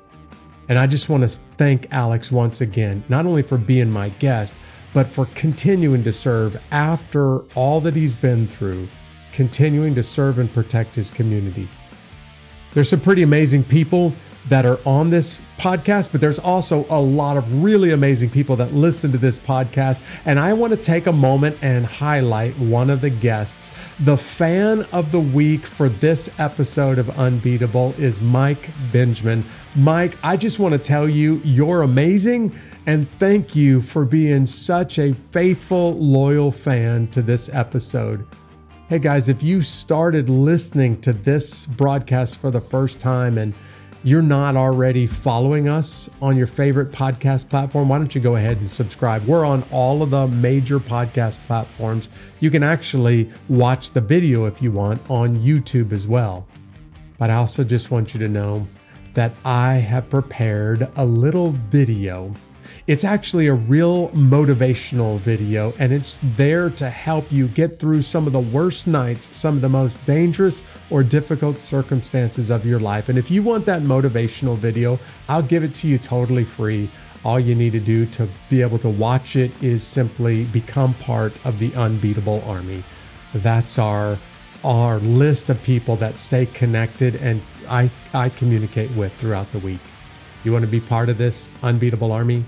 And I just want to thank Alex once again, not only for being my guest, but for continuing to serve after all that he's been through, continuing to serve and protect his community. There's some pretty amazing people that are on this podcast, but there's also a lot of really amazing people that listen to this podcast. And I want to take a moment and highlight one of the guests. The fan of the week for this episode of Unbeatable is Mike Benjamin. Mike, I just want to tell you, you're amazing. And thank you for being such a faithful, loyal fan to this episode. Hey guys, if you started listening to this broadcast for the first time and you're not already following us on your favorite podcast platform, why don't you go ahead and subscribe? We're on all of the major podcast platforms. You can actually watch the video if you want on YouTube as well. But I also just want you to know that I have prepared a little video It's actually a real motivational video, and it's there to help you get through some of the worst nights, some of the most dangerous or difficult circumstances of your life. And if you want that motivational video, I'll give it to you totally free. All you need to do to be able to watch it is simply become part of the Unbeatable Army. That's our our list of people that stay connected and I, I communicate with throughout the week. You want to be part of this unbeatable army?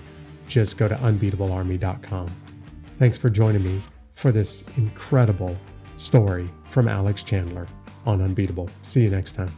Just go to unbeatablearmy.com. Thanks for joining me for this incredible story from Alex Chandler on Unbeatable. See you next time.